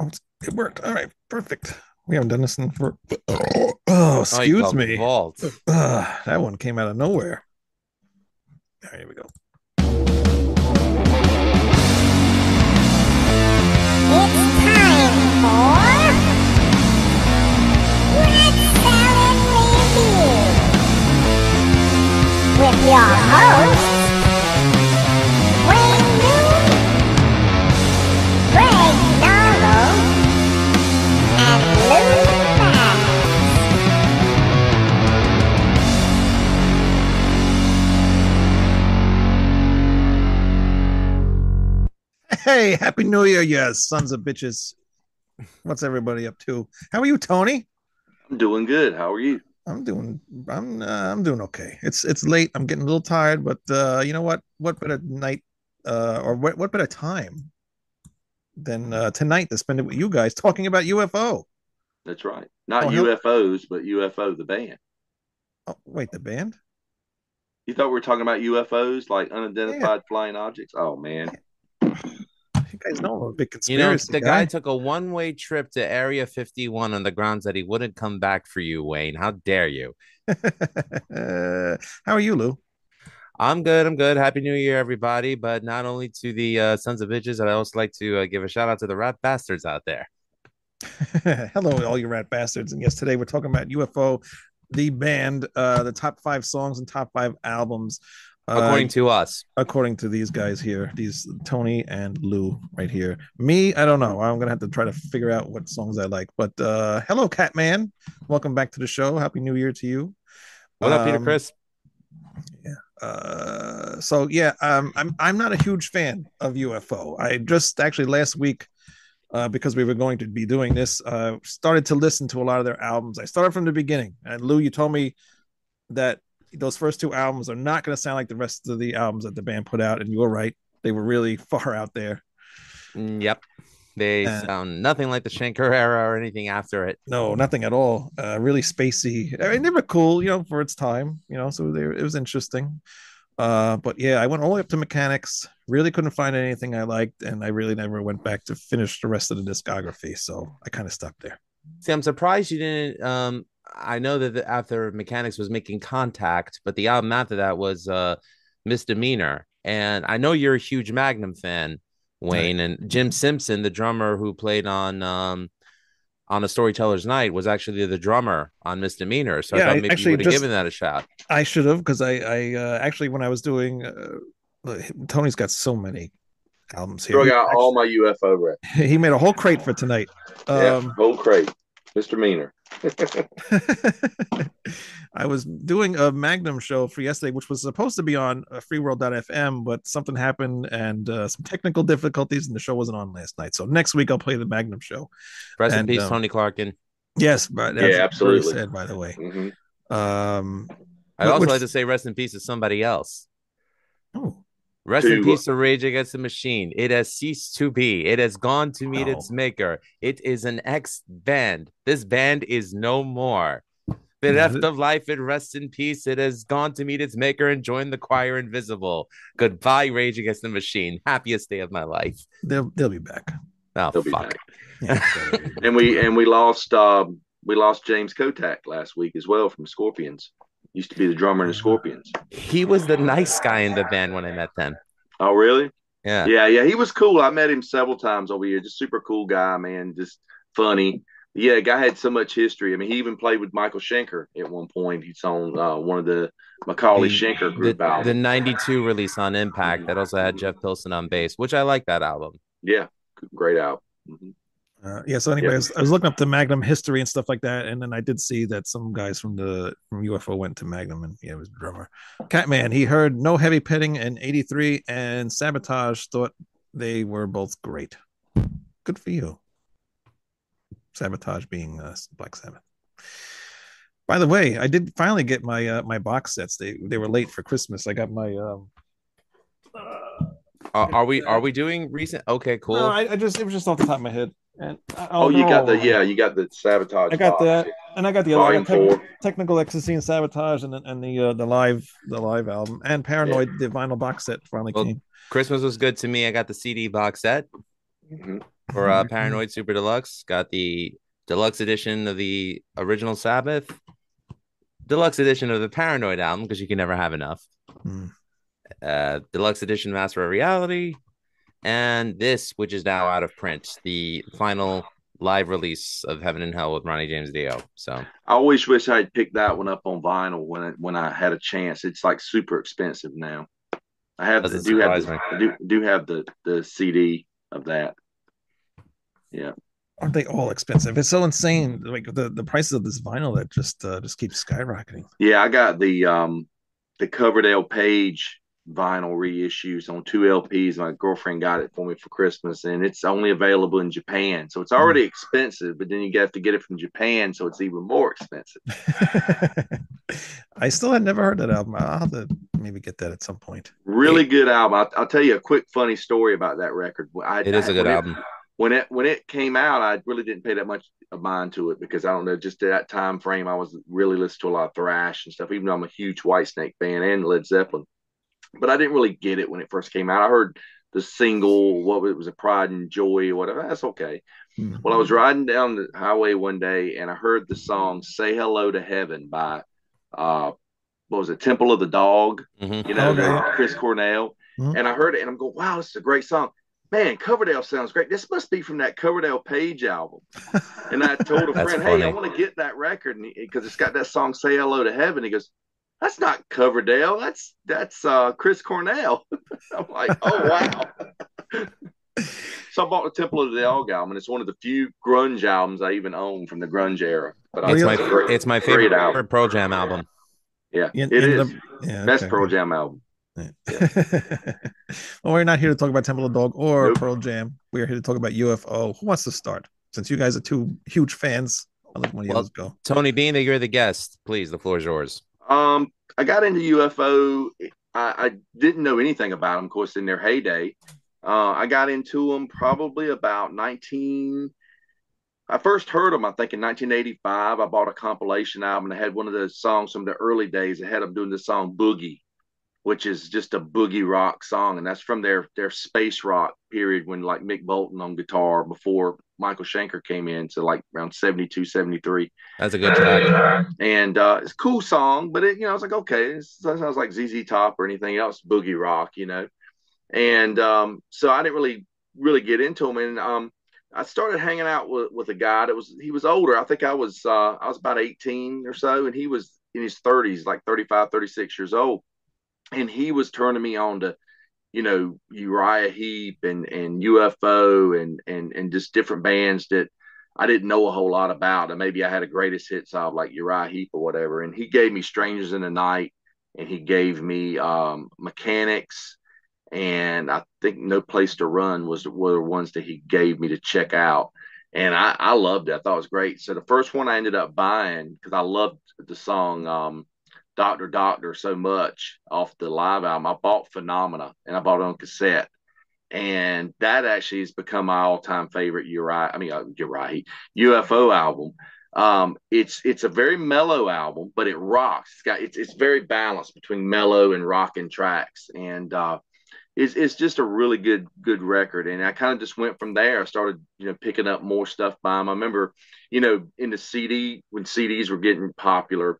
Oh, it worked. All right, perfect. We haven't done this in for. Oh, oh excuse Oh, me. Vault. Uh, that one came out of nowhere. All right, here we go. It's time for Rat Salad Review with your hosts, Hey, happy New Year, yes, sons of bitches. What's everybody up to? How are you, Tony? I'm doing good. How are you? I'm doing. I'm. Uh, I'm doing okay. It's. It's late. I'm getting a little tired, but uh, you know what? What better night, uh, or what? What better time than uh, tonight to spend it with you guys talking about UFO? That's right. Not Oh, UFOs, but UFO the band. Oh, wait, the band? You thought we were talking about UFOs, like unidentified flying objects? Oh man, You guys know I'm a big You know, the guy guy. took a one way trip to Area 51 on the grounds that he wouldn't come back for you, Wayne. How dare you? How are you, Lou? I'm good. I'm good. Happy New Year, everybody. But not only to the uh, sons of bitches, I'd also like to uh, give a shout out to the rat bastards out there. Hello, all you rat bastards. And yes, today we're talking about UFO, the band, uh, the top five songs and top five albums. Uh, According to us. according to these guys here, these Tony and Lou right here. Me, I don't know. I'm gonna have to try to figure out what songs I like. But uh hello, Catman. Welcome back to the show. Happy New Year to you. What up, Peter Um, Chris? Uh so yeah, um I'm I'm not a huge fan of UFO. I just actually last week uh, because we were going to be doing this, uh, started to listen to a lot of their albums. I started from the beginning, and Lou, you told me that those first two albums are not going to sound like the rest of the albums that the band put out, and you were right; they were really far out there. Mm, Yep. They uh, sound nothing like the Schenker era or anything after it. No, nothing at all. Uh, really spacey. I mean, they were cool, you know, for its time, you know. So they, it was interesting. Uh, but yeah, I went all the way up to mechanics. Really couldn't find anything I liked, and I really never went back to finish the rest of the discography. So I kind of stopped there. See, I'm surprised you didn't. Um, I know that the, after Mechanics was making contact, but the album after that was uh, Misdemeanor. And I know you're a huge Magnum fan, Wayne. And Jim Simpson, the drummer who played on um, on a Storyteller's Night, was actually the drummer on Misdemeanor. So Yeah, I thought I maybe actually you would have given that a shot. I should have because I, I uh, actually when I was doing, uh, Tony's got so many albums here. Drug out all my UFO records. He made a whole crate for tonight. yeah, Um, whole crate, misdemeanor. I was doing a Magnum show for yesterday, which was supposed to be on uh, freeworld.fm, but something happened and uh, some technical difficulties, and the show wasn't on last night. So next week I'll play the Magnum show. Rest in peace, um, Tony Clarkin. Yes, but Yeah, that's very absolutely. sad, by the way. hmm Um, I'd also which- like to say rest in peace to somebody else. oh, Rest in To- peace to Rage Against the Machine. It has ceased to be. It has gone to meet No. its maker. It is an ex band. This band is no more. Bereft it? of life, it rests in peace. It has gone to meet its maker and joined the choir invisible. Goodbye, Rage Against the Machine. Happiest day of my life. they'll they'll be back. Oh, They'll be fuck. back. Yeah, be back. And we and we lost um, we lost James Kottak last week as well from Scorpions. Used to be the drummer in the Scorpions. He was the nice guy in the band when I met them. Oh, really? Yeah. Yeah, yeah, he was cool. I met him several times over here. Just super cool guy, man. Just funny. Yeah, guy had so much history. I mean, he even played with Michael Schenker at one point. He's on uh, one of the McAuley The- Schenker The, group the albums. 92 release on Impact that also had Jeff Pilson on bass, which I like that album. Yeah, great album. Mhm. Uh, yeah. So anyway, I, was, I was looking up the Magnum history and stuff like that, and then I did see that some guys from the from UFO went to Magnum, and yeah, it was drummer Catman. He heard no heavy petting in '83, and Sabotage thought they were both great. Good for you. Sabotage being uh, Black Sabbath. By the way, I did finally get my uh, my box sets. They they were late for Christmas. I got my um. Are, are we are we doing recent? Okay, cool. No, I, I just it was just off the top of my head. And I- Oh, you got the yeah, you got the sabotage. I got box. that, and I got the other I Volume got tec- technical ecstasy and sabotage, and the- and the uh, the live the live album and paranoid the vinyl box set finally Well, came. Christmas was good to me. I got the CD box set Mhm. for uh, Paranoid Super Deluxe. Got the deluxe edition of the original Sabbath, deluxe edition of the Paranoid album because you can never have enough. Mm. Uh, deluxe edition Master of Reality, and this, which is now out of print, the final live release of Heaven and Hell with Ronnie James Dio. So I always wish I'd picked that one up on vinyl when it, when I had a chance. It's like super expensive now. I have Doesn't do have the, I do do have the the CD of that. Yeah. Aren't they all expensive? It's so insane. Like the, the prices of this vinyl that just uh, just keeps skyrocketing. Yeah, I got the um the Coverdale Page vinyl reissues on two LPs. My girlfriend got it for me for Christmas, and it's only available in Japan. So it's already mm. expensive, but then you have to get it from Japan, so it's even more expensive. I still had never heard that album. I'll have to maybe get that at some point. Really good album. I'll, I'll tell you a quick funny story about that record. I, it is a I- good when album. when it when it came out, I really didn't pay that much of mind to it because I don't know, just at that time frame, I was really listening to a lot of thrash and stuff. Even though I'm a huge Whitesnake fan and Led Zeppelin, but I didn't really get it when it first came out. I heard the single, what was it, was a Pride and Joy or whatever. That's okay. Hmm. Well, I was riding down the highway one day and I heard the song "Say Hello to Heaven" by uh, what was it, Temple of the Dog? Mhm. You know, Okay. Chris Cornell. Mhm. And I heard it and I'm going, wow, this is a great song. Man, Coverdale sounds great. This must be from that Coverdale Page album. And I told a That's friend, hey, I want to get that record because it's got that song "Say Hello to Heaven." He goes, "That's not Coverdale. That's that's uh, Chris Cornell." I'm like, "Oh wow!" so I bought the Temple of the Dog album, and it's one of the few grunge albums I even own from the grunge era. But It's my great- it's my great favorite album. Pearl Jam album. Yeah, In- it in is the- yeah, best okay. Pearl Jam album. well, we're not here to talk about Temple of the Dog or Nope. Pearl Jam. We're here to talk about UFO. Who wants to start? Since you guys are two huge fans, I'll let one of you Well- guys go. Tony, being that you're the guest, please, the floor is yours. Um, I got into UFO. I, I didn't know anything about them, of course, in their heyday. Uh, I got into them probably about 19. I first heard them, I think, in 1985. I bought a compilation album that had one of the songs from the early days. It had them doing the song Boogie, which is just a boogie rock song. And that's from their, their space rock period when, like, Mick Bolton on guitar before Michael Schenker came in. So, like, around 72, 73 That's a good track. and uh, it's a cool song, but it, you know, I was like, okay, this sounds like ZZ Top or anything else, boogie rock, you know. And um, so I didn't really, really get into them. And um, I started hanging out with, with a guy that was, he was older. I think I was, uh, I was about 18 or so, and he was in his 30s, like 35, 36 years old. And he was turning me on to, you know, Uriah Heep and, and UFO and, and, and just different bands that I didn't know a whole lot about. And maybe I had a greatest hits of like Uriah Heep or whatever. And he gave me Strangers in the Night and he gave me um, Mechanics. And I think No Place to Run was were the ones that he gave me to check out. And I, I loved it. I thought it was great. So the first one I ended up buying because I loved the song um, Doctor Doctor so much off the live album. I bought Phenomena and I bought it on cassette and that actually has become my all-time favorite Uriah. I mean, uh, Uriah UFO album. Um, it's it's a very mellow album, but it rocks. It's got it's it's very balanced between mellow and rocking tracks, and uh, it's it's just a really good good record. And I kind of just went from there. I started you know picking up more stuff by him. I remember, you know, in the CD when CDs were getting popular.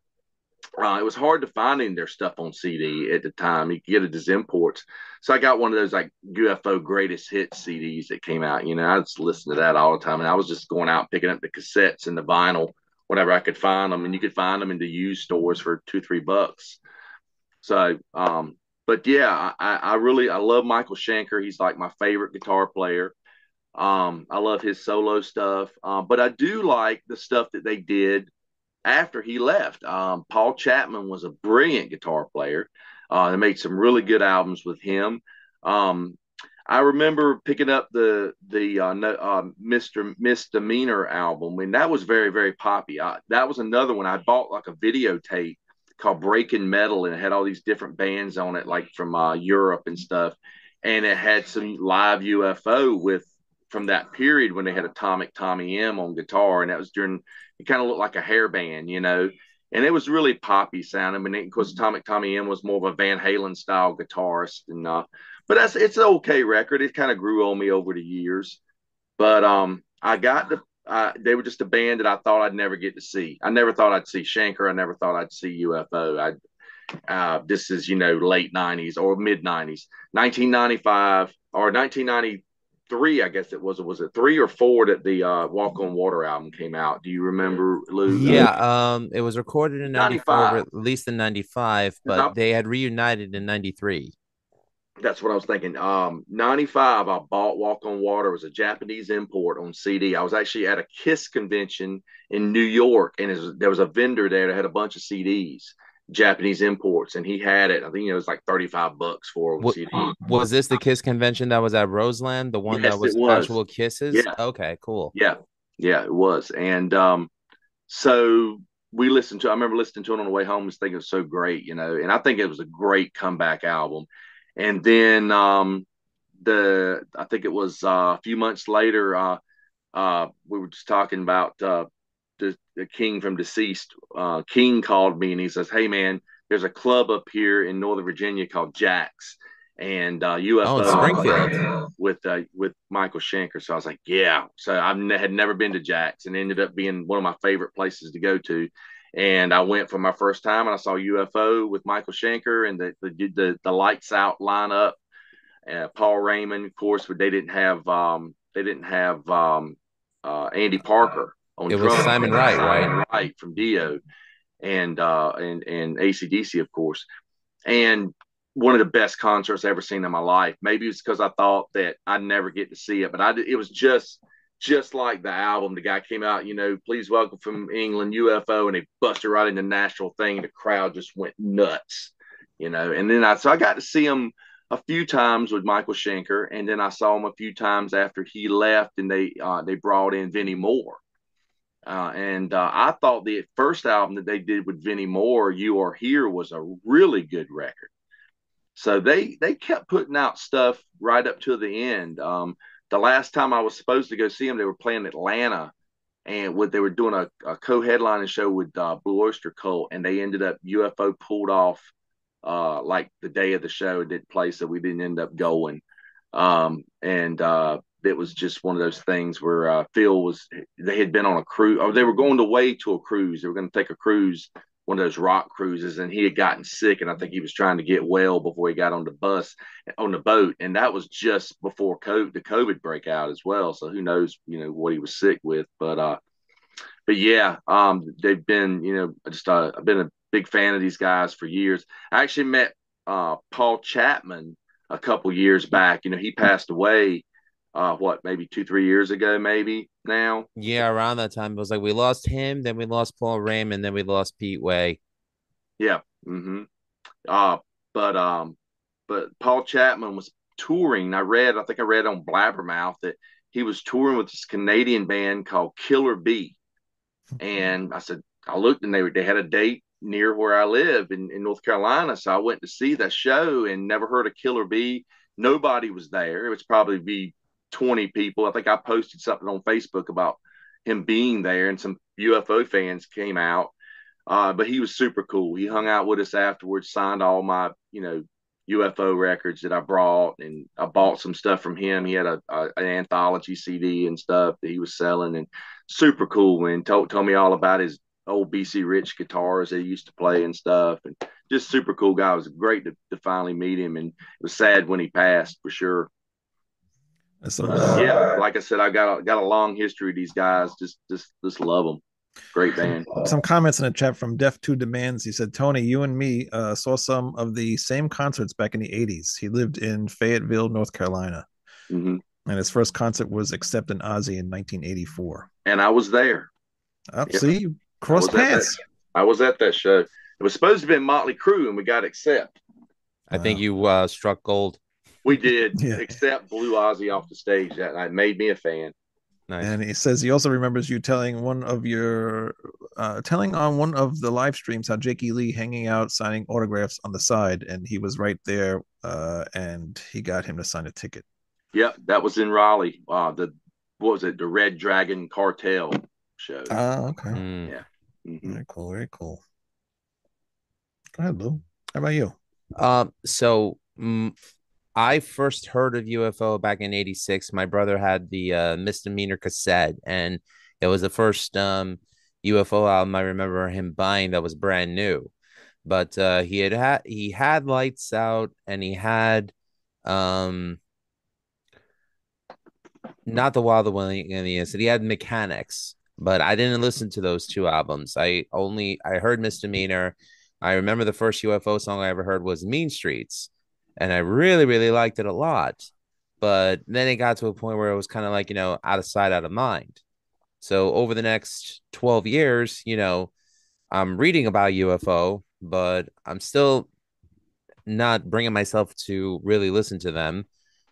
Uh, it was hard to find any of their stuff on CD at the time. You could get it as imports. So I got one of those like UFO greatest hits CDs that came out. You know, I just listened to that all the time. And I was just going out picking up the cassettes and the vinyl, whatever I could find them. And you could find them in the used stores for two, three bucks. So, um, but yeah, I, I really I love Michael Schenker. He's like my favorite guitar player. Um, I love his solo stuff. Um, but I do like the stuff that they did after he left. Um, Paul Chapman was a brilliant guitar player. Uh, they made some really good albums with him. Um, I remember picking up the the uh, uh, Mr. Misdemeanor album, and that was very very poppy. I, that was another one I bought like a videotape called Breaking Metal, and it had all these different bands on it, like from uh, Europe and stuff. And it had some live UFO with from that period when they had Atomic Tommy M on guitar, and that was during it kind of looked like a hair band, you know, and it was really poppy sounding. I mean, of course, Atomic Tommy M was more of a Van Halen style guitarist, and uh, but that's it's an okay record. It kind of grew on me over the years, but um, I got the uh, they were just a band that I thought I'd never get to see. I never thought I'd see Schenker. I never thought I'd see UFO. I uh, this is you know late '90s or mid '90s, 1995 or 1990 three, I guess it was. Was it three or four that the uh, Walk on Water album came out? Do you remember, Lou? Yeah, um, it was recorded in '94, released in '95, but they had reunited in '93. That's what I was thinking. Um, 95, I bought Walk on Water. It was a Japanese import on CD. I was actually at a Kiss convention in New York, and was, there was a vendor there that had a bunch of CDs. Japanese imports, and he had it. I think it was like thirty five bucks for what, CD. Was this the Kiss convention that was at Roseland, the one yes, that was, was, actual kisses? Yeah. Okay, cool. Yeah, yeah, it was. And um, so we listened to. I remember listening to it on the way home. Was thinking it was so great, you know. And I think it was a great comeback album. And then um, the I think it was uh, a few months later. Uh, uh, we were just talking about uh, the, the King from Deceased, uh, King called me and he says, "Hey man, there's a club up here in Northern Virginia called Jack's." and uh, UFO oh, Springfield with uh, with Michael Schenker. So I was like, yeah. So I had never been to Jack's, and ended up being one of my favorite places to go to. And I went for my first time, and I saw UFO with Michael Schenker and the the the, the lights out lineup. Uh, Paul Raymond, of course, but they didn't have um, they didn't have um, uh, Andy Parker on it was Simon Wright, right? Right from Dio, and uh, and and ACDC, of course, and one of the best concerts I ever seen in my life. Maybe it's because I thought that I'd never get to see it, but I it was just just like the album. The guy came out, you know, please welcome from England UFO, and he busted right in the Natural Thing, and the crowd just went nuts, you know. And then I so I got to see him a few times with Michael Schenker, and then I saw him a few times after he left, and they uh, they brought in Vinnie Moore, uh, and uh, I thought the first album that they did with Vinnie Moore, "You Are Here," was a really good record. So they they kept putting out stuff right up to the end. Um, the last time I was supposed to go see them, they were playing Atlanta, and what they were doing a, a co-headlining show with uh, Blue Oyster Cult, and they ended up UFO pulled off uh, like the day of the show it didn't play, so we didn't end up going. Um, and uh, it was just one of those things where uh, Phil was they had been on a cruise or they were going away to a cruise. They were going to take a cruise, one of those rock cruises, and he had gotten sick, and I think he was trying to get well before he got on the bus on the boat, and that was just before COVID, the COVID breakout as well. So who knows, you know, what he was sick with, but uh, but yeah, um, they've been, you know, just uh, I've been a big fan of these guys for years. I actually met uh, Paul Chapman a couple years back. You know, he passed away uh what maybe two three years ago maybe now? Yeah around that time it was like we lost him then we lost paul raymond then we lost pete way. Yeah mm-hmm. Uh but um but paul chapman was touring i read i think i read on blabbermouth that he was touring with this canadian band called killer bee. And i said i looked and they were they had a date near where i live in, in north carolina. So i went to see that show and never heard of killer bee. Nobody was there. It was probably be 20 people. I think I posted something on Facebook about him being there, and some UFO fans came out. Uh, but he was super cool. He hung out with us afterwards, signed all my, you know, UFO records that I brought, and I bought some stuff from him. He had a, a an anthology CD and stuff that he was selling, and super cool. And told told me all about his old BC Rich guitars that he used to play and stuff, and just super cool guy. It was great to, to finally meet him, and it was sad when he passed for sure. So, Uh, yeah, like I said, I got a, got a long history of these guys. Just just just love them. Great band. some comments in the chat from Def Two Demands. He said, "Tony, you and me uh, saw some of the same concerts back in the '80s. He lived in Fayetteville, North Carolina, hmm and his first concert was Accept an Ozzy in 1984. And I was there. Up, Yeah. see, you crossed I was at paths. I was at that show. It was supposed to be Motley Crue, and we got accept. I think you uh, struck gold. We did Yeah. accept blew Ozzy off the stage that night. Made me a fan. Nice. And he says he also remembers you telling one of your, uh, telling on one of the live streams how Jakey Lee hanging out signing autographs on the side, and he was right there, uh, and he got him to sign a ticket. Yep, that was in Raleigh. Uh, the what was it? The Red Dragon Cartel show. Oh, okay. Mm. Mhm. Very cool. Very cool. Go ahead, Lou. How about you? Um, so mm, I first heard of UFO back in '86. My brother had the uh, misdemeanor cassette, and it was the first um, UFO album I remember him buying that was brand new. But uh, he had he had Lights Out, and he had um, not the Wild the Willing and the Innocent. He had Mechanics, but I didn't listen to those two albums. I only I heard Misdemeanor. I remember the first UFO song I ever heard was Mean Streets, and I really, really liked it a lot. But then it got to a point where it was kind of like, you know, out of sight, out of mind. So over the next 12 years, you know, I'm reading about UFO, but I'm still not bringing myself to really listen to them.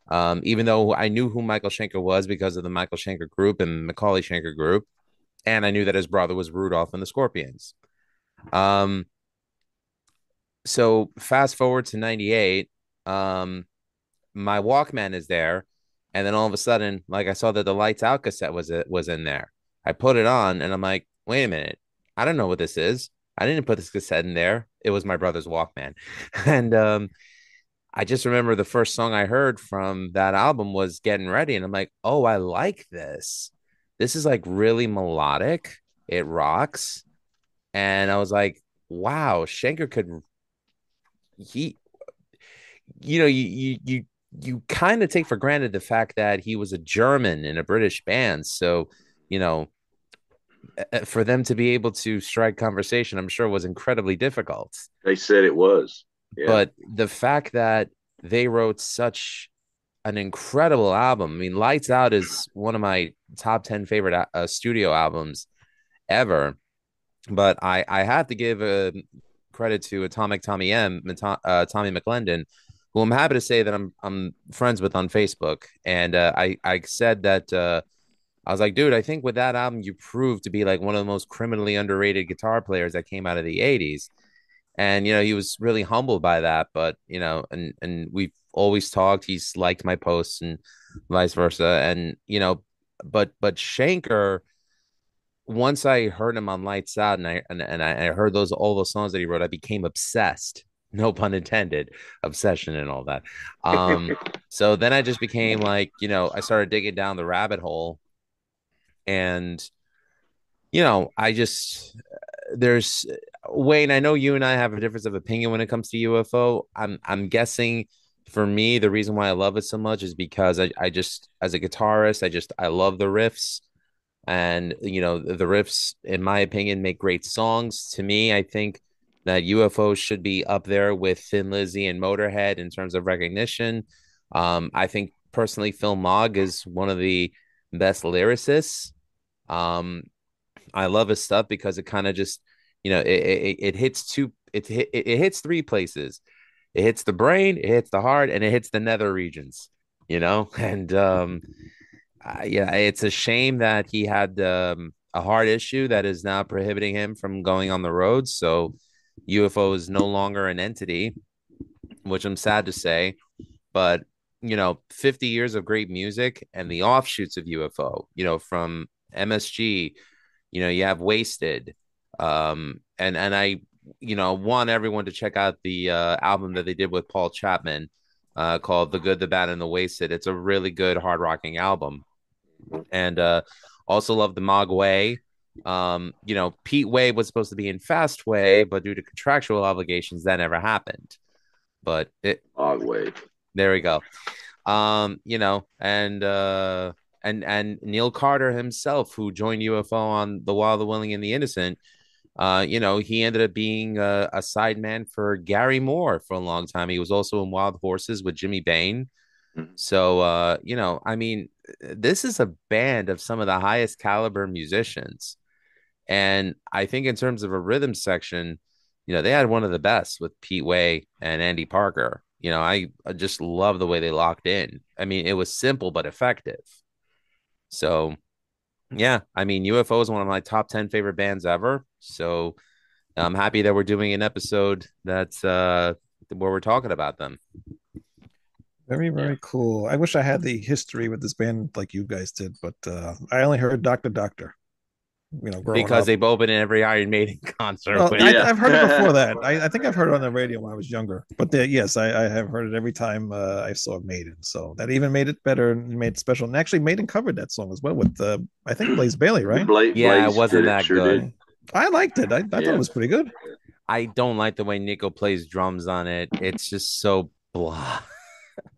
Um, even though I knew who Michael Schenker was because of the Michael Schenker group and McAuley Schenker group, and I knew that his brother was Rudolf and the Scorpions. Um, so fast forward to 98 um my walkman is there and then all of a sudden like i saw that the lights out cassette was it was in there. I put it on and i'm like wait a minute. I don't know what this is. I didn't put this cassette in there. It was my brother's walkman. And um i just remember the first song i heard from that album was getting ready and i'm like oh i like this. This is like really melodic. It rocks. And i was like wow schenker could he you know you you you you kind of take for granted the fact that he was a german in a british band so you know uh, for them to be able to strike conversation i'm sure was incredibly difficult They said it was. Yeah. but the fact that they wrote such an incredible album i mean lights out is one of my top 10 favorite uh, studio albums ever but i i have to give a credit to atomic tommy m uh, tommy mcclendon who i'm happy to say that i'm i'm friends with on facebook. And uh, i i said that uh I was like, dude, I think with that album, you proved to be like one of the most criminally underrated guitar players that came out of the 80s and you know he was really humbled by that. But you know and and we've always talked. He's liked my posts and vice versa. And you know but but schenker once i heard him on lights out and i and, and i heard those all those songs that he wrote i became obsessed no pun intended obsession and all that um so then i just became like you know i started digging down the rabbit hole and you know i just there's Wayne, I know you and I have a difference of opinion when it comes to UFO. I'm I'm guessing for me the reason why I love it so much is because I, I just as a guitarist, I just I love the riffs. And you know, the riffs, in my opinion, make great songs. To me, I think that UFO should be up there with Thin Lizzy and Motorhead in terms of recognition. Um, I think personally, Phil Mogg is one of the best lyricists. Um, I love his stuff because it kind of just you know it, it, it hits two it, it it hits three places it hits the brain it hits the heart and it hits the nether regions you know and um uh, yeah it's a shame that he had um, a heart issue that is now prohibiting him from going on the road so ufo is no longer an entity which i'm sad to say but you know 50 years of great music and the offshoots of ufo you know from msg you know you have waysted um and and i you know want everyone to check out the uh album that they did with paul chapman uh called the good the bad and the waysted. It's a really good hard rocking album. And uh also love the Mogg/Way Um, you know, Pete Way was supposed to be in Fastway, but due to contractual obligations, that never happened. But it Odd way. there we go. Um, you know, and uh and and Neil Carter himself, who joined UFO on The Wild, the Willing, and the Innocent, uh, you know, he ended up being a, a sideman for Gary Moore for a long time. He was also in Wild Horses with Jimmy Bain. Mhm. So uh, you know, I mean, this is a band of some of the highest caliber musicians. And I think in terms of a rhythm section, you know, they had one of the best with Pete Way and Andy Parker. You know, I, I just love the way they locked in. I mean, it was simple but effective. So, yeah, I mean, UFO is one of my top 10 favorite bands ever. So, I'm happy that we're doing an episode that's uh where we're talking about them. Very, very cool. I wish I had the history with this band like you guys did, but uh, I only heard Doctor Doctor. You know, growing because up. they've opened in every Iron Maiden concert. Well, with- I, Yeah. I've heard it before that. I, I think I've heard it on the radio when I was younger. But the, yes, I, I have heard it every time uh, I saw Maiden. So that even made it better and made it special. And actually, Maiden covered that song as well with uh, I think Blaze Bayley, right? Bla- Yeah, it wasn't that sure good. did. I liked it. I, I thought it was pretty good. I don't like the way Nicko plays drums on it. It's just so blah.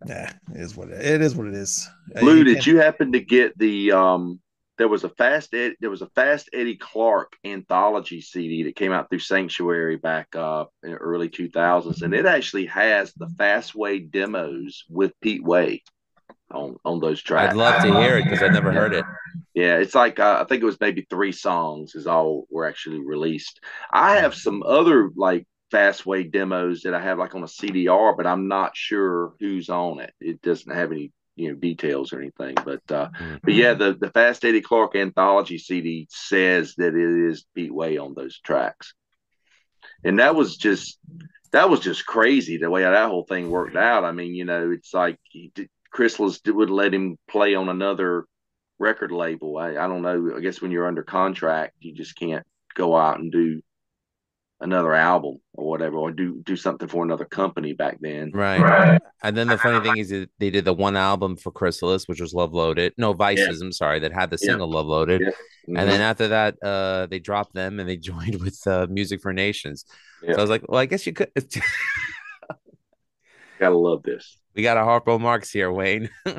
Yeah, it is what it, it is. What it is. Uh, Lou, you did you happen to get the um there was a fast Ed, there was a fast Eddie Clarke anthology CD that came out through Sanctuary back uh in the early 2000s and it actually has the Fastway demos with Pete Way on on those tracks. I'd love to hear it because I've never heard it. Yeah, it's like uh, I think it was maybe three songs is all were actually released. I have some other like Fastway demos that I have like on a CDR, but I'm not sure who's on it. It doesn't have any you know details or anything. But uh, Mhm. but yeah, the the Fast Eddie Clarke anthology CD says that it is Pete Way on those tracks, and that was just that was just crazy the way that whole thing worked out. I mean, you know, it's like he did, Chrysalis would let him play on another record label. I, I don't know. I guess when you're under contract, you just can't go out and do another album or whatever, or do do something for another company back then. Right. And then the funny thing is that they did the one album for Chrysalis, which was Love Loaded. No, Vices, I'm sorry, that had the Yeah. single Love Loaded. Yeah. And then after that, uh, they dropped them and they joined with uh, Music for Nations. Yeah. So I was like, well, I guess you could. gotta love this. we got a Harpo Marx here, Wayne.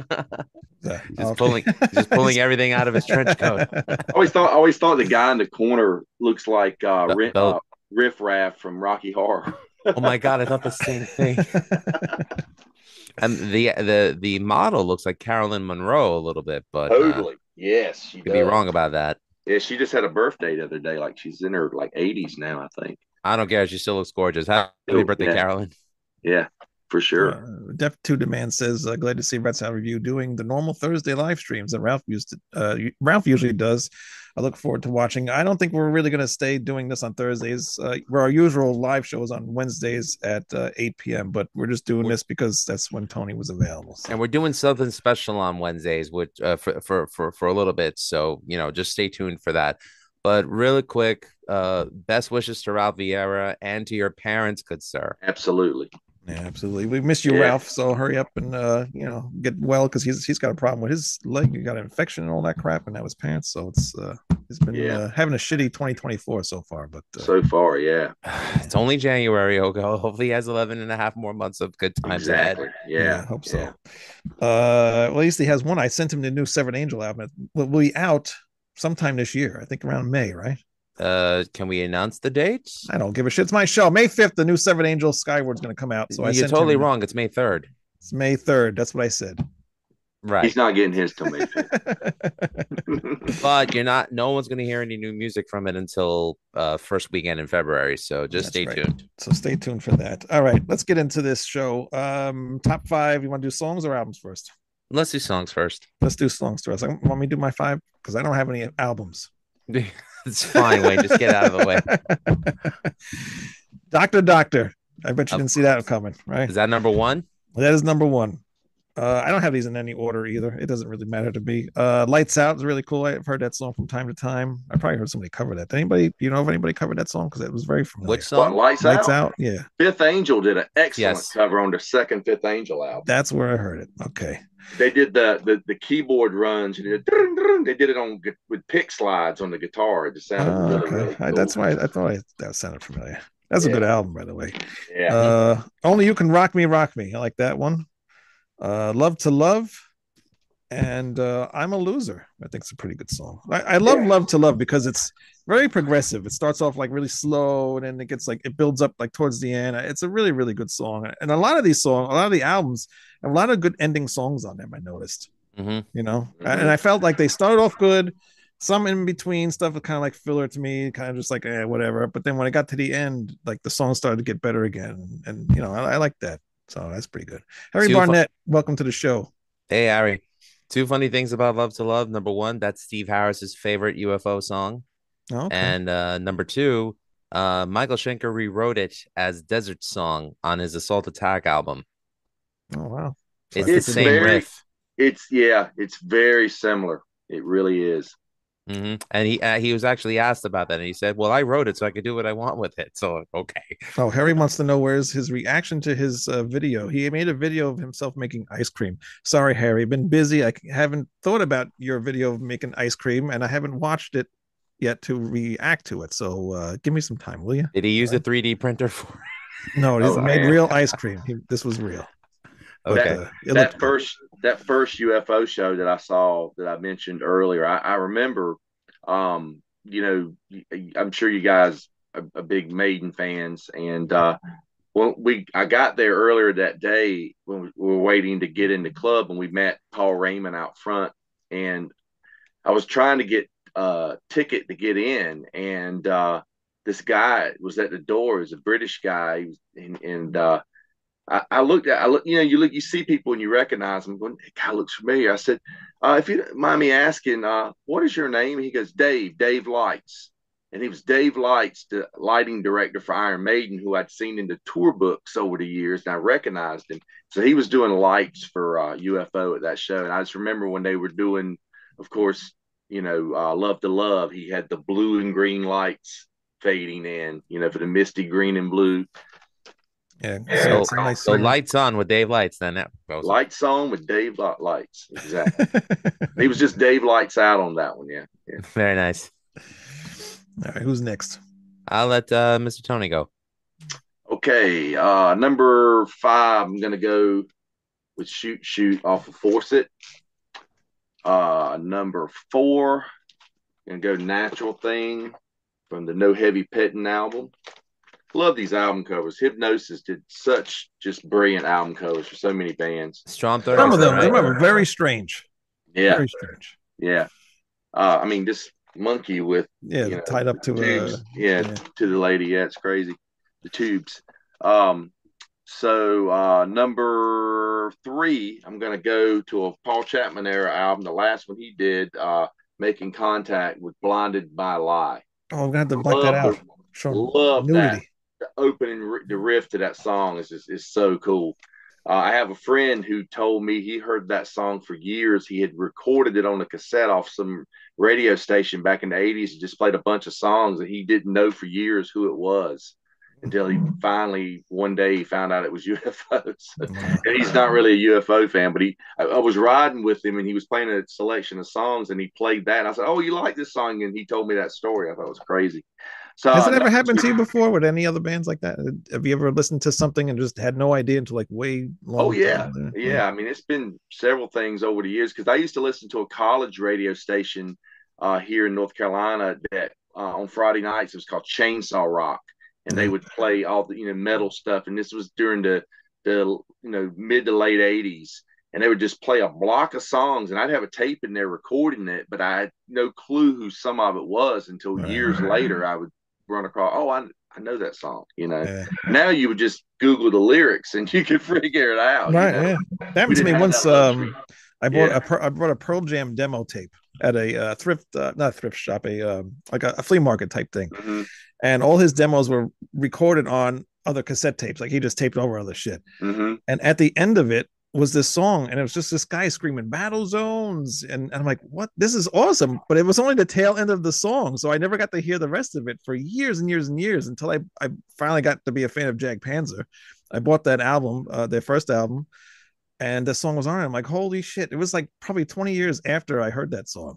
Just okay. pulling, just pulling everything out of his trench coat. I always thought I always thought the guy in the corner looks like uh, The- Riff, the- uh, Riff Raff from Rocky Horror. Oh my god, I thought the same thing. And the the the model looks like Caroline Munro a little bit, but uh, Totally. Yes, she could be wrong about that. Yeah, she just had a birthday the other day. Like she's in her like 80s now, I think. I don't care. She still looks gorgeous. Happy Oh, birthday, yeah. Carolyn. Yeah, for sure. Uh, Def Two Demand says, uh, "Glad to see Rat Salad Review doing the normal Thursday live streams that Ralph used to. Uh, Ralph usually does. I look forward to watching. I don't think we're really going to stay doing this on Thursdays. Uh, where our usual live show is on Wednesdays at uh, 8 p.m. But we're just doing this because that's when Tony was available. So. And we're doing something special on Wednesdays, which uh, for, for for for a little bit. So you know, just stay tuned for that. But really quick, uh, best wishes to Ralph Vieira and to your parents, good sir. Absolutely. Yeah, absolutely. We miss you, Yeah. Ralph. So hurry up and uh, you know get well because he's he's got a problem with his leg. He got an infection and all that crap, and that was pants. So it's uh, he's been Yeah. uh, having a shitty 2024 so far. But uh, So far, yeah. It's only January. Okay, hopefully he has 11 and a half more months of good times Exactly. ahead. Yeah. I hope yeah. so. Uh, well, at least he has one. I sent him the new Severed Angel album. It will will be out sometime this year. I think around May, right? Uh, can we announce the date I don't give a shit. It's my show. May 5th, the new Severed Angel Skyward's going to come out. So I You're sent totally him- wrong. It's May 3rd. It's May 3rd. That's what I said. Right. He's not getting his till May 5th. but you're not no one's going to hear any new music from it until uh first weekend in February. So just That's stay right. tuned. so stay tuned for that. All right, let's get into this show. Um, top five. You want to do songs or albums first? Let's do songs first. Let's do songs first. I want me to do my five because I don't have any albums. it's fine, Wayne. Just get out of the way. Doctor, Doctor. I bet you Of didn't see that coming, right? Is that number one? That is number one. Uh, I don't have these in any order either. It doesn't really matter to me. Uh, Lights Out is really cool. I've heard that song from time to time. I probably heard somebody cover that. Did anybody, you know, if anybody covered that song because it was very familiar. Which What, song? Lights, Lights out? Out, yeah, Fifth Angel did an excellent Yes. cover on their second Fifth Angel album. that's where I heard it. Okay, they did the the, the keyboard runs. and They did, they did it on with pick slides on the guitar. It just sounded Oh, really, okay. really cool. that's why I thought I, that sounded familiar. That's a good album, by the way. yeah. Uh, Only You Can Rock Me, Rock Me. I like that one. Uh, Love to Love. And uh, I'm a Loser. I think it's a pretty good song. I, I love Yeah. Love to Love because it's very progressive. It starts off like really slow and then it gets like, it builds up like towards the end. It's a really, really good song. And a lot of these songs, a lot of the albums, have a lot of good ending songs on them, I noticed Mhm. you know Mhm. and i felt like they started off good some in between stuff was kind of like filler to me kind of just like eh, whatever but then when i got to the end like the song started to get better again and you know i, I like that so that's pretty good harry barnett welcome to the show Hey, Ari. Two funny things about Love to Love. Number one, that's Steve Harris's favorite UFO song. okay. And uh, number two, uh, Michael Schenker rewrote it as Desert Song on his Assault Attack album. oh wow It's It's the same very- riff. It's yeah, it's very similar. It really is. Hmm And he uh, he was actually asked about that, and he said, "Well, I wrote it so I could do what I want with it." So okay, oh harry wants to know where's his reaction to his uh, video he made a video of himself making ice cream sorry harry been busy i haven't thought about your video of making ice cream and i haven't watched it yet to react to it so uh give me some time will you did he use a 3D printer for? It? No, is Oh, made real ice cream. He, this was real. Okay, uh, that looked good. first that first UFO show that I saw that I mentioned earlier, I, I remember. Um, you know, I'm sure you guys are, are big Maiden fans, and uh, when we I got there earlier that day when we were waiting to get in the club, and we met Paul Raymond out front, and I was trying to get a ticket to get in, and uh, this guy was at the door. He was a British guy, and, and uh, I, I looked at, I look, you know, you look, you see people and you recognize them. Going, that guy looks familiar. I said, uh, if you don't mind me asking, uh, what is your name? He goes, Dave, Dave Lights. And he was Dave Lights, the lighting director for Iron Maiden, who I'd seen in the tour books over the years, and I recognized him. So he was doing lights for uh, UFO at that show. And I just remember when they were doing, of course, you know, uh, Love to Love, he had the blue and green lights fading in, you know, for the misty green and blue. Yeah. So- it's nice so lights on with Dave Lights. Then that goes. Lights on with Dave Lights. Exactly. he was just Dave Lights out on that one. Yeah. yeah. Very nice. All right, who's next? I'll let uh, Mr. Tony go. Okay. Uh, number five, I'm going to go with Shoot Shoot off of Force It. Uh, number four, going to go Natural Thing from the No Heavy Petting album. Love these album covers. Hipgnosis did such just brilliant album covers for so many bands. Strom Some of them, right? some of very strange. Yeah. Very strange. Yeah. Uh, I mean, this monkey with Yeah, you know, tied up to tubes. a. yeah, yeah. to the lady. Yeah, it's crazy. The tubes. Um, so uh, number three, I'm gonna go to a Paul Chapman era album, the last one he did, uh, making contact with Blinded by Lie. Oh, I'm gonna have to black that out. Show Love that. The opening, the riff to that song is just, is so cool. Uh, I have a friend who told me he heard that song for years. He had recorded it on a cassette off some radio station back in the 80s. and just played a bunch of songs that he didn't know for years who it was until he finally one day he found out it was UFOs. and he's not really a UFO fan, but he I, I was riding with him and he was playing a selection of songs and he played that. And I said, Oh, you like this song? And he told me that story. I thought it was crazy. So Has it ever happened to you before with any other bands like that? Have you ever listened to something and just had no idea until like way long? Oh yeah, time? yeah. I mean, it's been several things over the years because I used to listen to a college radio station uh, here in North Carolina that uh, on Friday nights it was called Chainsaw Rock, and they would play all the you know metal stuff. And this was during the the you know mid to late '80s, and they would just play a block of songs, and I'd have a tape in there recording it, but I had no clue who some of it was until years later. I would run across, oh, I I know that song, you know. Yeah. Now you would just Google the lyrics and you could figure it out. you Right, know? yeah. That happened to me once. Um, I bought Yeah. a brought a Pearl Jam demo tape at a uh, thrift, uh, not thrift shop, a um, like a, a flea market type thing, Mhm, and all his demos were recorded on other cassette tapes. Like he just taped over other shit. mhm. And at the end of it was this song, and it was just this guy screaming "Battle Zones," and, and I'm like, "What? This is awesome!" But it was only the tail end of the song, so I never got to hear the rest of it for years and years and years until I I finally got to be a fan of Jag Panzer. I bought that album, uh, their first album, and the song was on. I'm like, holy shit! It was like probably 20 years after I heard that song.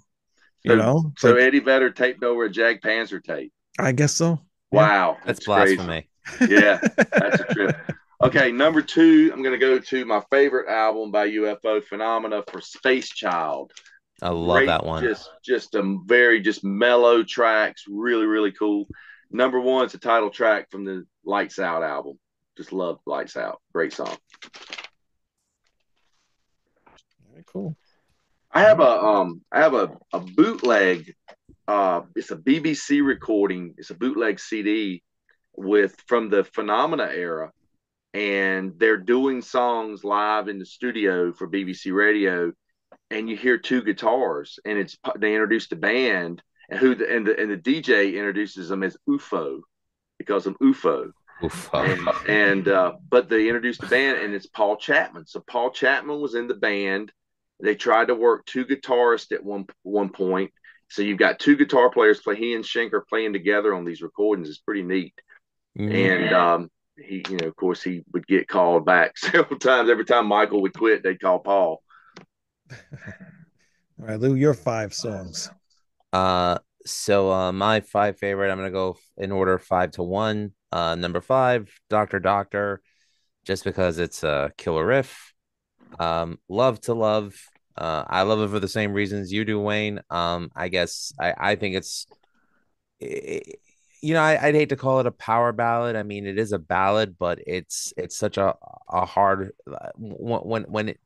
You So- know, So Like, Eddie Vedder taped over a Jag Panzer tape. I guess so. Yeah. Wow, That's, blasphemy. Yeah, that's a trip. Okay, number two, I'm going to go to my favorite album by UFO Phenomena for Space Child. I love Great, that one. Just, just a very just mellow tracks, really, really cool. Number one, it's a title track from the Lights Out album. Just love Lights Out. Great song. Very cool. I have a um I have a, a bootleg uh it's a BBC recording, it's a bootleg CD with from the Phenomena era and they're doing songs live in the studio for BBC radio and you hear two guitars and it's they introduced the band and who the, and the and the DJ introduces them as UFO because of UFO Oof. and, and uh, but they introduced the band and it's Paul Chapman. So Paul Chapman was in the band. They tried to work two guitarists at one one point. So you've got two guitar players play. He and Schenker playing together on these recordings. It's pretty neat. Mhm. And um, he, you know, of course, he would get called back several times. Every time Michael would quit, they'd call Paul. All right, Lou, your five songs. Uh, so uh, my five favorite. I'm gonna go in order five to one. Uh, number five, Doctor Doctor, just because it's a killer riff. Um, love to love. Uh, I love it for the same reasons you do, Wayne. Um, I guess I I think it's, i- you know, I, I'd hate to call it a power ballad. I mean, it is a ballad, but it's it's such a a hard when when when it,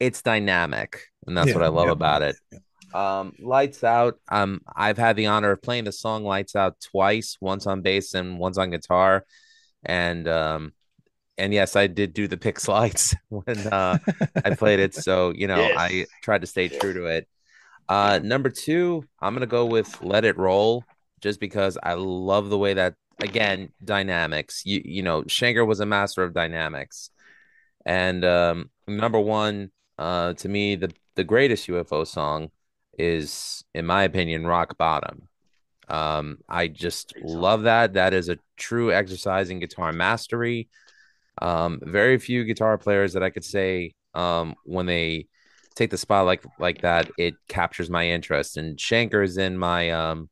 it's dynamic, and that's Yeah, what I love yeah, about it. Um, Lights Out. Um, I've had the honor of playing the song Lights Out twice, once on bass and once on guitar. And um, and yes, I did do the pick slides when uh I played it. So, you know, Yes. I tried to stay true to it. Uh number two, I'm gonna go with Let It Roll, just because I love the way that again, dynamics. You you know, Schenker was a master of dynamics. And um number one, uh to me, the the greatest UFO song is, in my opinion, Rock Bottom. Um, I just love that. That is a true exercise in guitar mastery. Um, very few guitar players that I could say um, when they take the spot like like that, it captures my interest. And Schenker is in my um,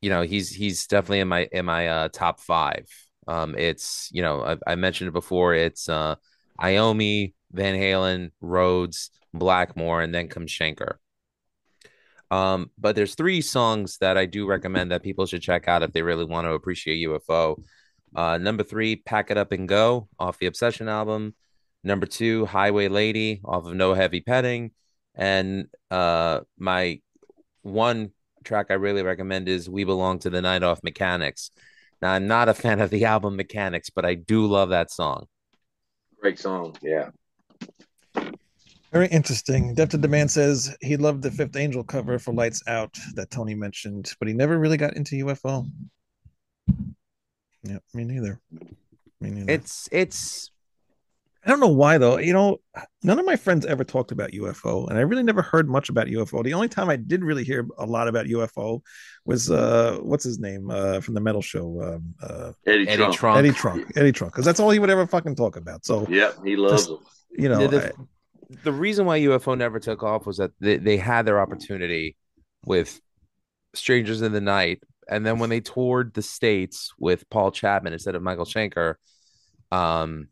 you know, he's he's definitely in my in my uh, top five. Um, it's you know, I, I mentioned it before. It's uh, Iommi, Van Halen, Rhodes, Blackmore, and then comes Schenker. Um, but there's three songs that I do recommend that people should check out if they really want to appreciate UFO. Uh, number three, Pack It Up and Go off the Obsession album. Number two, Highway Lady off of No Heavy Petting. And uh, my one track I really recommend is We Belong to the Night off Mechanics. Now, I'm not a fan of the album Mechanics, but I do love that song. Great song. Yeah. Very interesting. Depth of Demand says he loved the Fifth Angel cover for Lights Out that Tony mentioned, but he never really got into UFO. Yeah, me neither. Me neither. It's it's I don't know why though. You know, none of my friends ever talked about UFO, and I really never heard much about UFO. The only time I did really hear a lot about UFO was uh, what's his name uh, from the metal show, um, uh, Eddie, Eddie Trunk. Trunk. Eddie Trunk, Eddie Trunk, because that's all he would ever fucking talk about. So yeah, he loves Just- them. you know, The- the- I- the reason why UFO never took off was that they, they had their opportunity with Strangers in the Night. And then when they toured the States with Paul Chapman instead of Michael Schenker, um,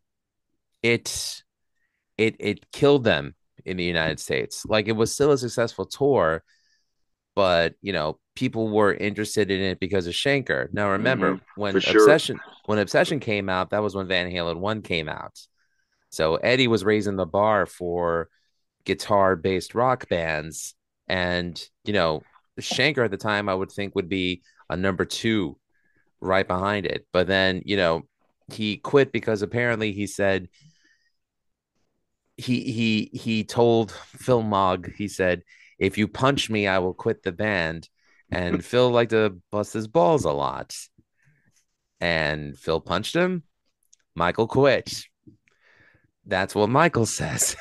it it it killed them in the United States. Like it was still a successful tour, but you know, people were interested in it because of Schenker. Now mm-hmm. remember when for sure. Obsession when Obsession came out, that was when Van Halen 1 came out. So Eddie was raising the bar for guitar based rock bands. And, you know, Schenker at the time, I would think would be a number two right behind it. But then, you know, he quit because apparently he said he he he told Phil Mogg, he said, if you punch me, I will quit the band. And Phil liked to bust his balls a lot. And Phil punched him. Michael quit. That's what Michael says.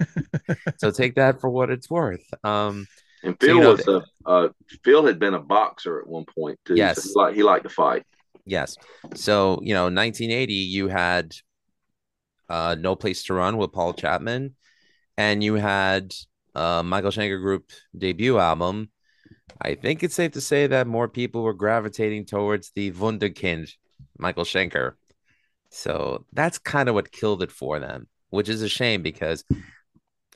so take that for what it's worth. Um, And So, Phil you know, was a uh, Phil had been a boxer at one point too. so Yes. he liked, he liked to fight. yes. So, you know, 1980, you had uh, No Place to Run with Paul Chapman, and you had uh, Michael Schenker Group debut album. I think it's safe to say that more people were gravitating towards the Wunderkind, Michael Schenker. So that's kind of what killed it for them, which is a shame because,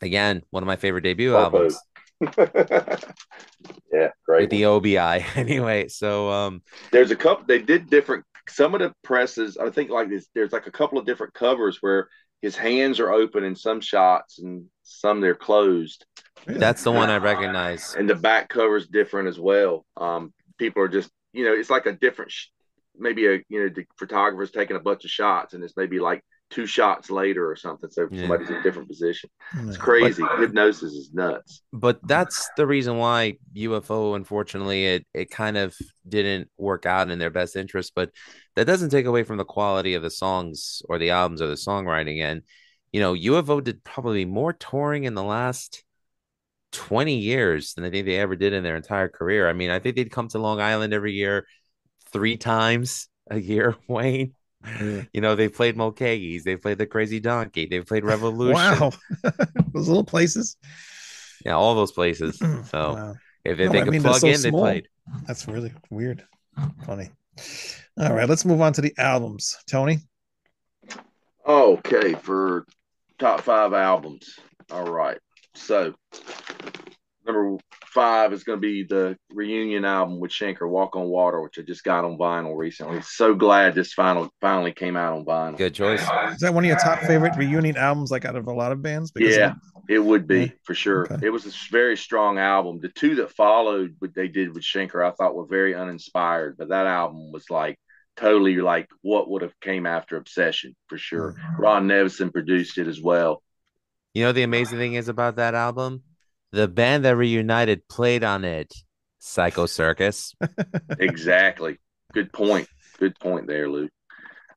again, one of my favorite debut albums yeah, with great. the OBI. anyway, so um, There's a couple. They did different. Some of the presses, I think, like this. There's like a couple of different covers where his hands are open in some shots and some they're closed. Really? that's the one I recognize. and the back cover is different as well. Um, people are just, you know, it's like a different, sh- maybe a, you know, the photographer's taking a bunch of shots and it's maybe like two shots later or something. So Yeah. somebody's in a different position. It's crazy. crazy. Hipgnosis is nuts. but that's the reason why UFO unfortunately it it kind of didn't work out in their best interest but that doesn't take away from the quality of the songs or the albums or the songwriting and you know UFO did probably more touring in the last 20 years than I think they ever did in their entire career. I mean, I think they'd come to Long Island every year 3 times a year, Wayne. Yeah. You know, they played Mulcahy's, they played the Crazy Donkey, they played Revolution. Wow, those little places. Yeah, all those places. So Wow. if, if No, they I could mean, plug so in, they played. That's really weird. Funny. All right, let's move on to the albums. Tony. Okay, for top five albums. All right. So number five is going to be the reunion album with Schenker, Walk on Water, which I just got on vinyl recently. So glad this final finally came out on vinyl. Good choice. Is that one of your top favorite reunion albums, like out of a lot of bands? Yeah. It would be Yeah. for sure. Okay. It was a very strong album. The two that followed, what they did with Schenker, I thought were very uninspired, but that album was like totally like what would have came after Obsession for sure. Ron Nevison produced it as well. You know the amazing thing is about that album? The band that reunited played on it, Psycho Circus. exactly. Good point. Good point there, Luke.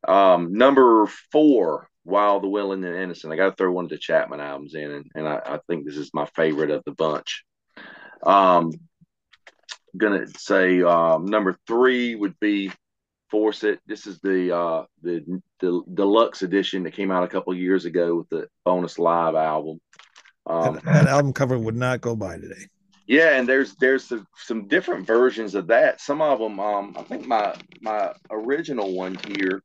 Um, number four, Wild the Willing and Innocent. I got to throw one of the Chapman albums in, and, and I, I think this is my favorite of the bunch. Um, gonna say um, number three would be Force It. This is the uh, the the deluxe edition that came out a couple years ago with the bonus live album. Um, that, that album cover would not go by today. yeah, and there's there's some, some different versions of that. Some of them, um, I think my my original one here.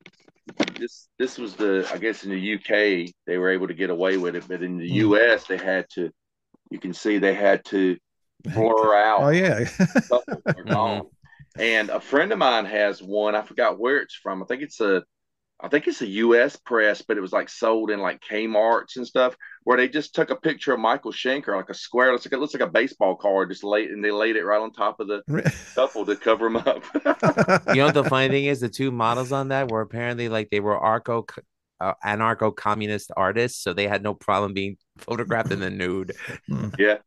This this was the I guess in the UK they were able to get away with it, but in the Hmm. US they had to. You can see they had to blur out. Oh yeah, gone. And a friend of mine has one. I forgot where it's from. I think it's a, I think it's a U.S. press, but it was like sold in like Kmart's and stuff, where they just took a picture of Michael Schenker, like a square. Looks like it looks like a baseball card, just laid and they laid it right on top of the couple to cover him up. You know what the funny thing is? The two models on that were apparently like they were arco uh, anarcho communist artists, so they had no problem being photographed in the nude. yeah.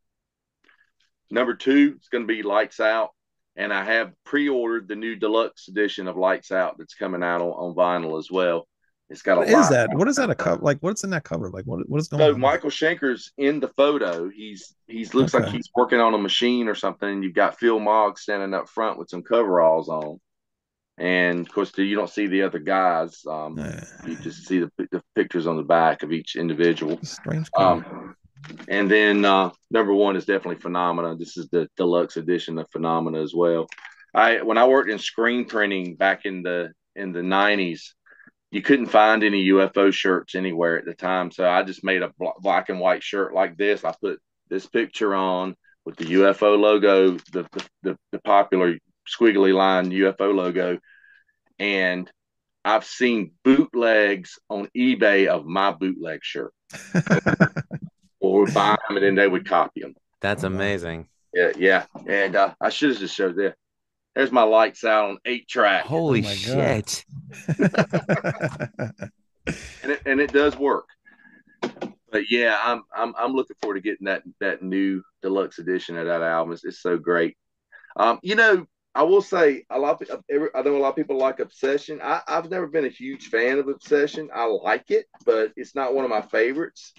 Number two is going to be Lights Out. And I have pre ordered the new deluxe edition of Lights Out that's coming out on, on vinyl as well. It's got a What lot. is that? What is that a cover? Like what's in that cover? Like what what is going So on? So Michael Schenker's in the photo. He's he's looks like he's working on a machine or something. And you've got Phil Mogg standing up front with some coveralls on, and of course you don't see the other guys. Um, you just see the, the pictures on the back of each individual. strange. Um, and then uh, number one is definitely Phenomena. This is the deluxe edition of Phenomena as well. I when I worked in screen printing back in the in the nineties, you couldn't find any UFO shirts anywhere at the time. So I just made a bl- black and white shirt like this. I put this picture on with the UFO logo, the the, the, the popular squiggly line UFO logo, and I've seen bootlegs on eBay of my bootleg shirt would buy them and then they would copy them. That's amazing. Yeah, yeah. And uh, I should have just showed there. There's my lights out on eight track, Holy my God. shit. and it, and it does work. But yeah, I'm I'm I'm looking forward to getting that that new deluxe edition of that album. It's, it's so great. Um, you know, I will say a lot. Of, every- I know a lot of people like Obsession. I, I've never been a huge fan of Obsession. I like it, but it's not one of my favorites.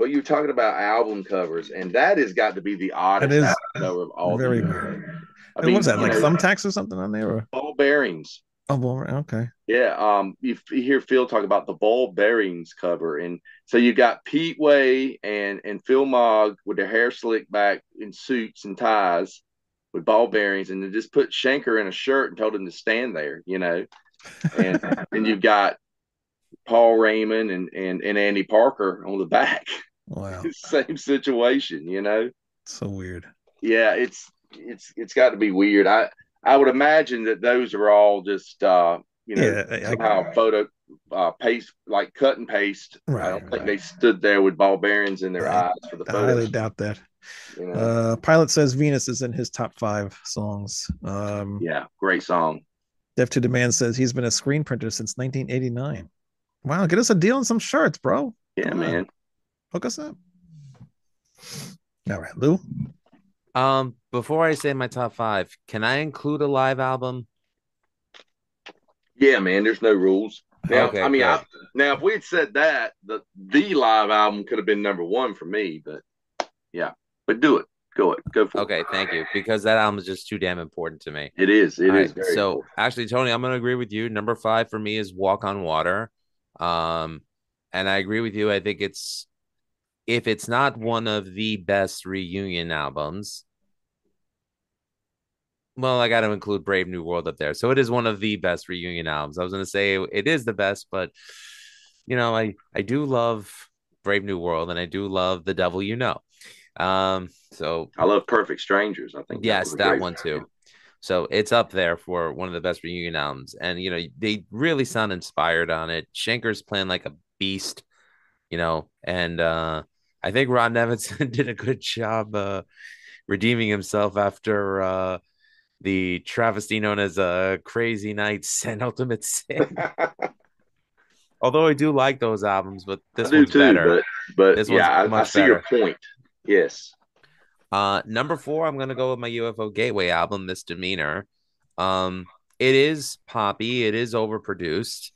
But you're talking about album covers, and that has got to be the oddest is cover of all. very. I what was that? Like know, thumbtacks or something on there? Or? ball bearings. Oh, well, okay. Yeah, um, you, you hear Phil talk about the ball bearings cover, and so you got Pete Way and and Phil Mogg with their hair slicked back in suits and ties with ball bearings, and they just put Schenker in a shirt and told him to stand there, you know. And and you've got Paul Raymond and and and Andy Parker on the back, Wow, same situation, you know. so weird. Yeah, it's it's it's got to be weird. I I would imagine that those are all just uh, you know Yeah, I- I- somehow photo uh, paste like cut and paste. I Right, don't think right. they stood there with ball bearings in their I- eyes for the I highly doubt that. You know? Uh, Pilot says Venus is in his top five songs. Um, yeah, great song. Def to Demand says he's been a screen printer since 1989. Wow, get us a deal on some shirts, bro. Yeah, Come on. Man. Hook us up. All right, Lou. Um, before I say my top five, can I include a live album? Yeah, man. There's no rules. Now, Okay, I mean. I, now if we had said that, the the live album could have been number one for me. But yeah, but do it. Go it. Go for it. Okay, thank you. Because that album is just too damn important to me. It is. It is All right, very so important. actually, Tony, I'm gonna agree with you. Number five for me is Walk on Water. Um, and I agree with you. I think it's if it's not one of the best reunion albums, well, I got to include Brave New World up there. So it is one of the best reunion albums. I was gonna say it is the best, but you know, I I do love Brave New World, and I do love The Devil You Know. Um, so I love Perfect Strangers. I think Yes, a that one too. So it's up there for one of the best reunion albums. And, you know, they really sound inspired on it. Schenker's playing like a beast, you know, and uh, I think Ron Nevison did a good job uh, redeeming himself after uh, the travesty known as uh, Crazy Nights and Ultimate Sin. Although I do like those albums, but I this do one's too, better. but but This yeah, I, I see your point. Yes. Uh, number four, I'm gonna go with my UFO Gateway album, Misdemeanor. Um, it is poppy, it is overproduced.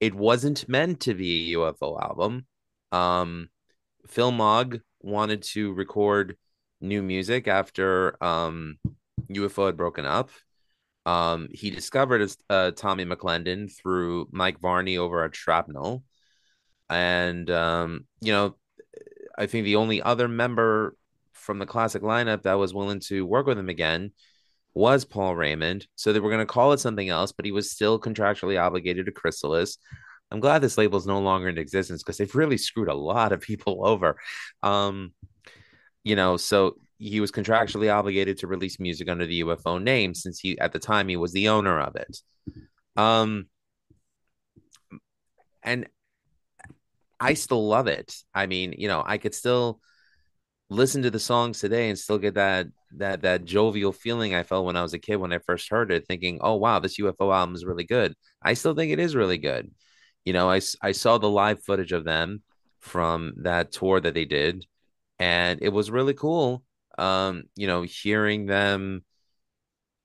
It wasn't meant to be a UFO album. Um, Phil Mogg wanted to record new music after um UFO had broken up. Um, he discovered uh, Tommy McClendon through Mike Varney over at Shrapnel, and um, you know, I think the only other member from the classic lineup that was willing to work with him again was Paul Raymond. So they were going to call it something else, but he was still contractually obligated to Chrysalis. I'm glad this label is no longer in existence because they've really screwed a lot of people over. Um, you know, so he was contractually obligated to release music under the UFO name since he at the time he was the owner of it. Um, and I still love it. I mean, you know, I could still listen to the songs today and still get that that that jovial feeling I felt when I was a kid when I first heard it, thinking, "Oh wow, this UFO album is really good." I still think it is really good. You know, I I saw the live footage of them from that tour that they did, and it was really cool. Um, you know, hearing them,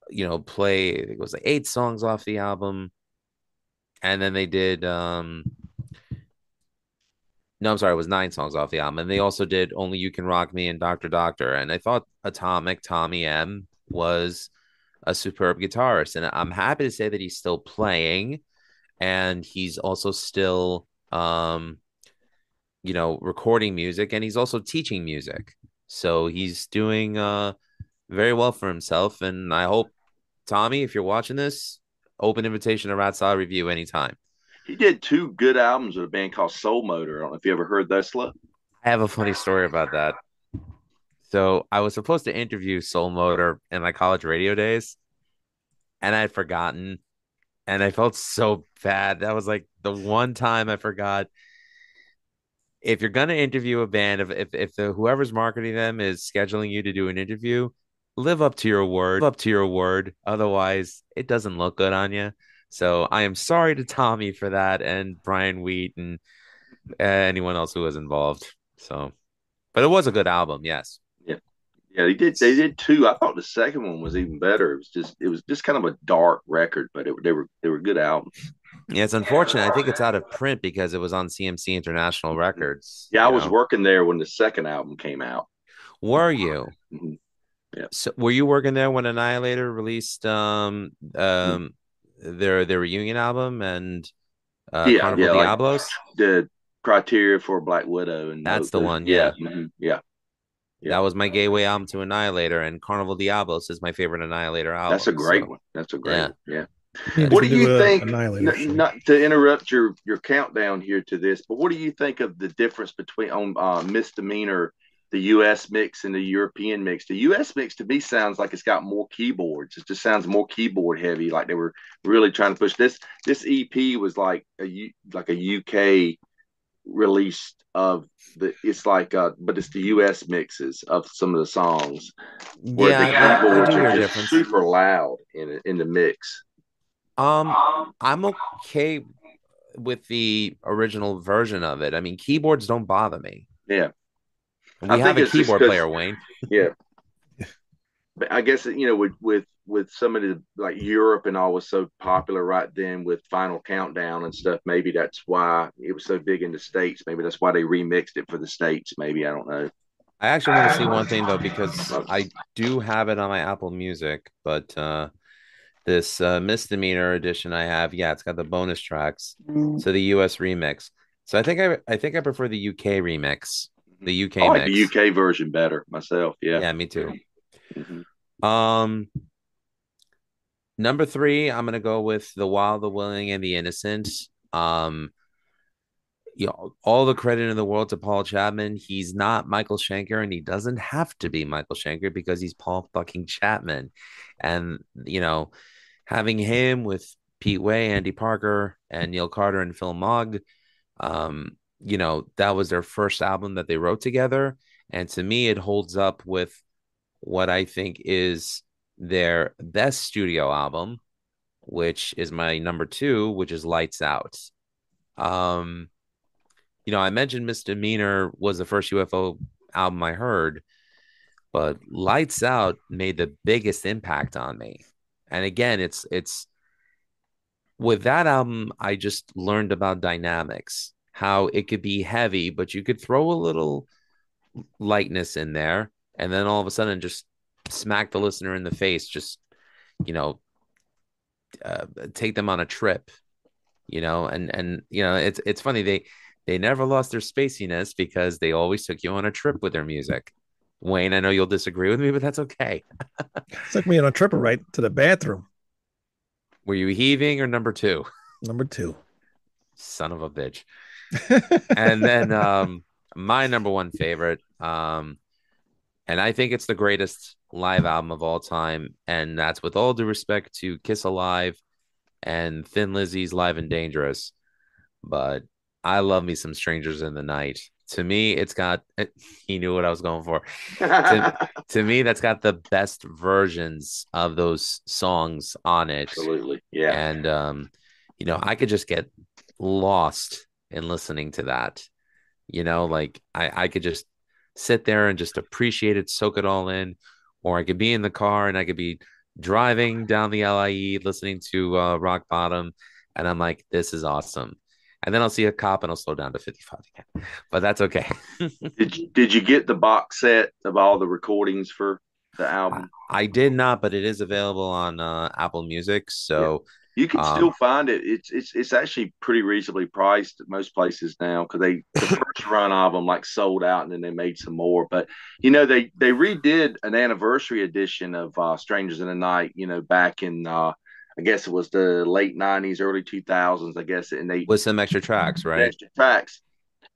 you know, play it was like eight songs off the album, and then they did um no, I'm sorry, it was nine songs off the album. And they also did Only You Can Rock Me and Doctor Doctor. And I thought Atomic Tommy M was a superb guitarist. And I'm happy to say that he's still playing and he's also still um you know recording music and he's also teaching music. So he's doing uh very well for himself. And I hope Tommy, if you're watching this, open invitation to Rat Salad Review anytime. He did two good albums with a band called Soul Motor. I don't know if you ever heard that stuff. I have a funny story about that. So I was supposed to interview Soul Motor in my college radio days, and I had forgotten, and I felt so bad. That was like the one time I forgot. If you're gonna interview a band, if if, if the whoever's marketing them is scheduling you to do an interview, live up to your word. Live up to your word. Otherwise, it doesn't look good on you. So I am sorry to Tommy for that, and Brian Wheat, and uh, anyone else who was involved. So, but it was a good album, yes. Yeah, they did. They did two. I thought the second one was even better. It was just, it was just kind of a dark record, but it, they were, they were good albums. Yeah, it's unfortunate. I think it's out of print because it was on CMC International Records. Yeah, I you was know. working there when the second album came out. Were you? Mhm. Yeah. So were you working there when Annihilator released um um their their reunion album and uh, Yeah, Carnival yeah, like- Diablos. The criteria for Black Widow and That's the those- one, yeah. mhm, yeah. Yeah. That was my gateway album to Annihilator, and Carnival Diablos is my favorite Annihilator album. That's a great so- one. That's a great Yeah. one. Yeah. Yeah, What do you think? N- not to interrupt your your countdown here to this, but what do you think of the difference between on uh, misdemeanor, the U.S. mix and the European mix? The U.S. mix to me sounds like it's got more keyboards. It just sounds more keyboard heavy. Like they were really trying to push this. This EP was like a U- like a UK release of the. It's like uh, but it's the U.S. mixes of some of the songs where Yeah, the keyboards are just super loud in in the mix. Um, I'm okay with the original version of it. I mean, keyboards don't bother me. Yeah. We I have a keyboard player, Wayne. Yeah. But I guess you know with with with some of the like Europe and all was so popular right then with Final Countdown and stuff. Maybe that's why it was so big in the states. Maybe that's why they remixed it for the states. Maybe I don't know. I actually want to see one thing though, because I do have it on my Apple Music, but uh this uh, misdemeanor edition I have, yeah, it's got the bonus tracks. So the US remix. So I think I I think I prefer the UK remix. The UK I like mix. the UK version better myself. Yeah. Yeah, me too. Mhm. Um, number three, I'm gonna go with the Wild, the Willing, and the Innocent. Um, you know, all the credit in the world to Paul Chapman. He's not Michael Schenker, and he doesn't have to be Michael Schenker because he's Paul fucking Chapman. And you know, having him with Pete Way, Andy Parker, and Neil Carter and Phil Mogg, um, you know, that was their first album that they wrote together. And to me, it holds up with what I think is their best studio album, which is my number two, which is Lights Out. Um, you know, I mentioned Misdemeanor was the first UFO album I heard, but Lights Out made the biggest impact on me. And again, it's it's with that album, I just learned about dynamics, how it could be heavy, but you could throw a little lightness in there, and then all of a sudden just smack the listener in the face, just you know, uh, take them on a trip, you know, and and you know, it's it's funny they they never lost their spaciness because they always took you on a trip with their music. Wayne, I know you'll disagree with me, but that's okay. Took me on a trip right to the bathroom. Were you heaving or number two? Number two. Son of a bitch. and then um my number one favorite um and i think it's the greatest live album of all time. And that's with all due respect to kiss alive and thin lizzy's live and dangerous. But i love me some strangers in the night. To me it's got he knew what i was going for. To me that's got the best versions of those songs on it. Absolutely. Yeah. and um you know i could just get lost in listening to that. You know like i i could just sit there and just appreciate it soak it all in. Or i could be in the car and i could be driving down the lie listening to uh, rock bottom and i'm like this is awesome. And then i'll see a cop and i'll slow down to 55 again. But that's okay. Did you, did you get the box set of all the recordings for the album? i did not but it is available on uh, apple music. So You can Um, still find it. It's it's it's actually pretty reasonably priced at most places now because they the first run of them like sold out and then they made some more. But you know they they redid an anniversary edition of uh, Strangers in the Night. You know back in uh, I guess it was the late '90s, early 2000s. I guess and they with some extra tracks right extra tracks.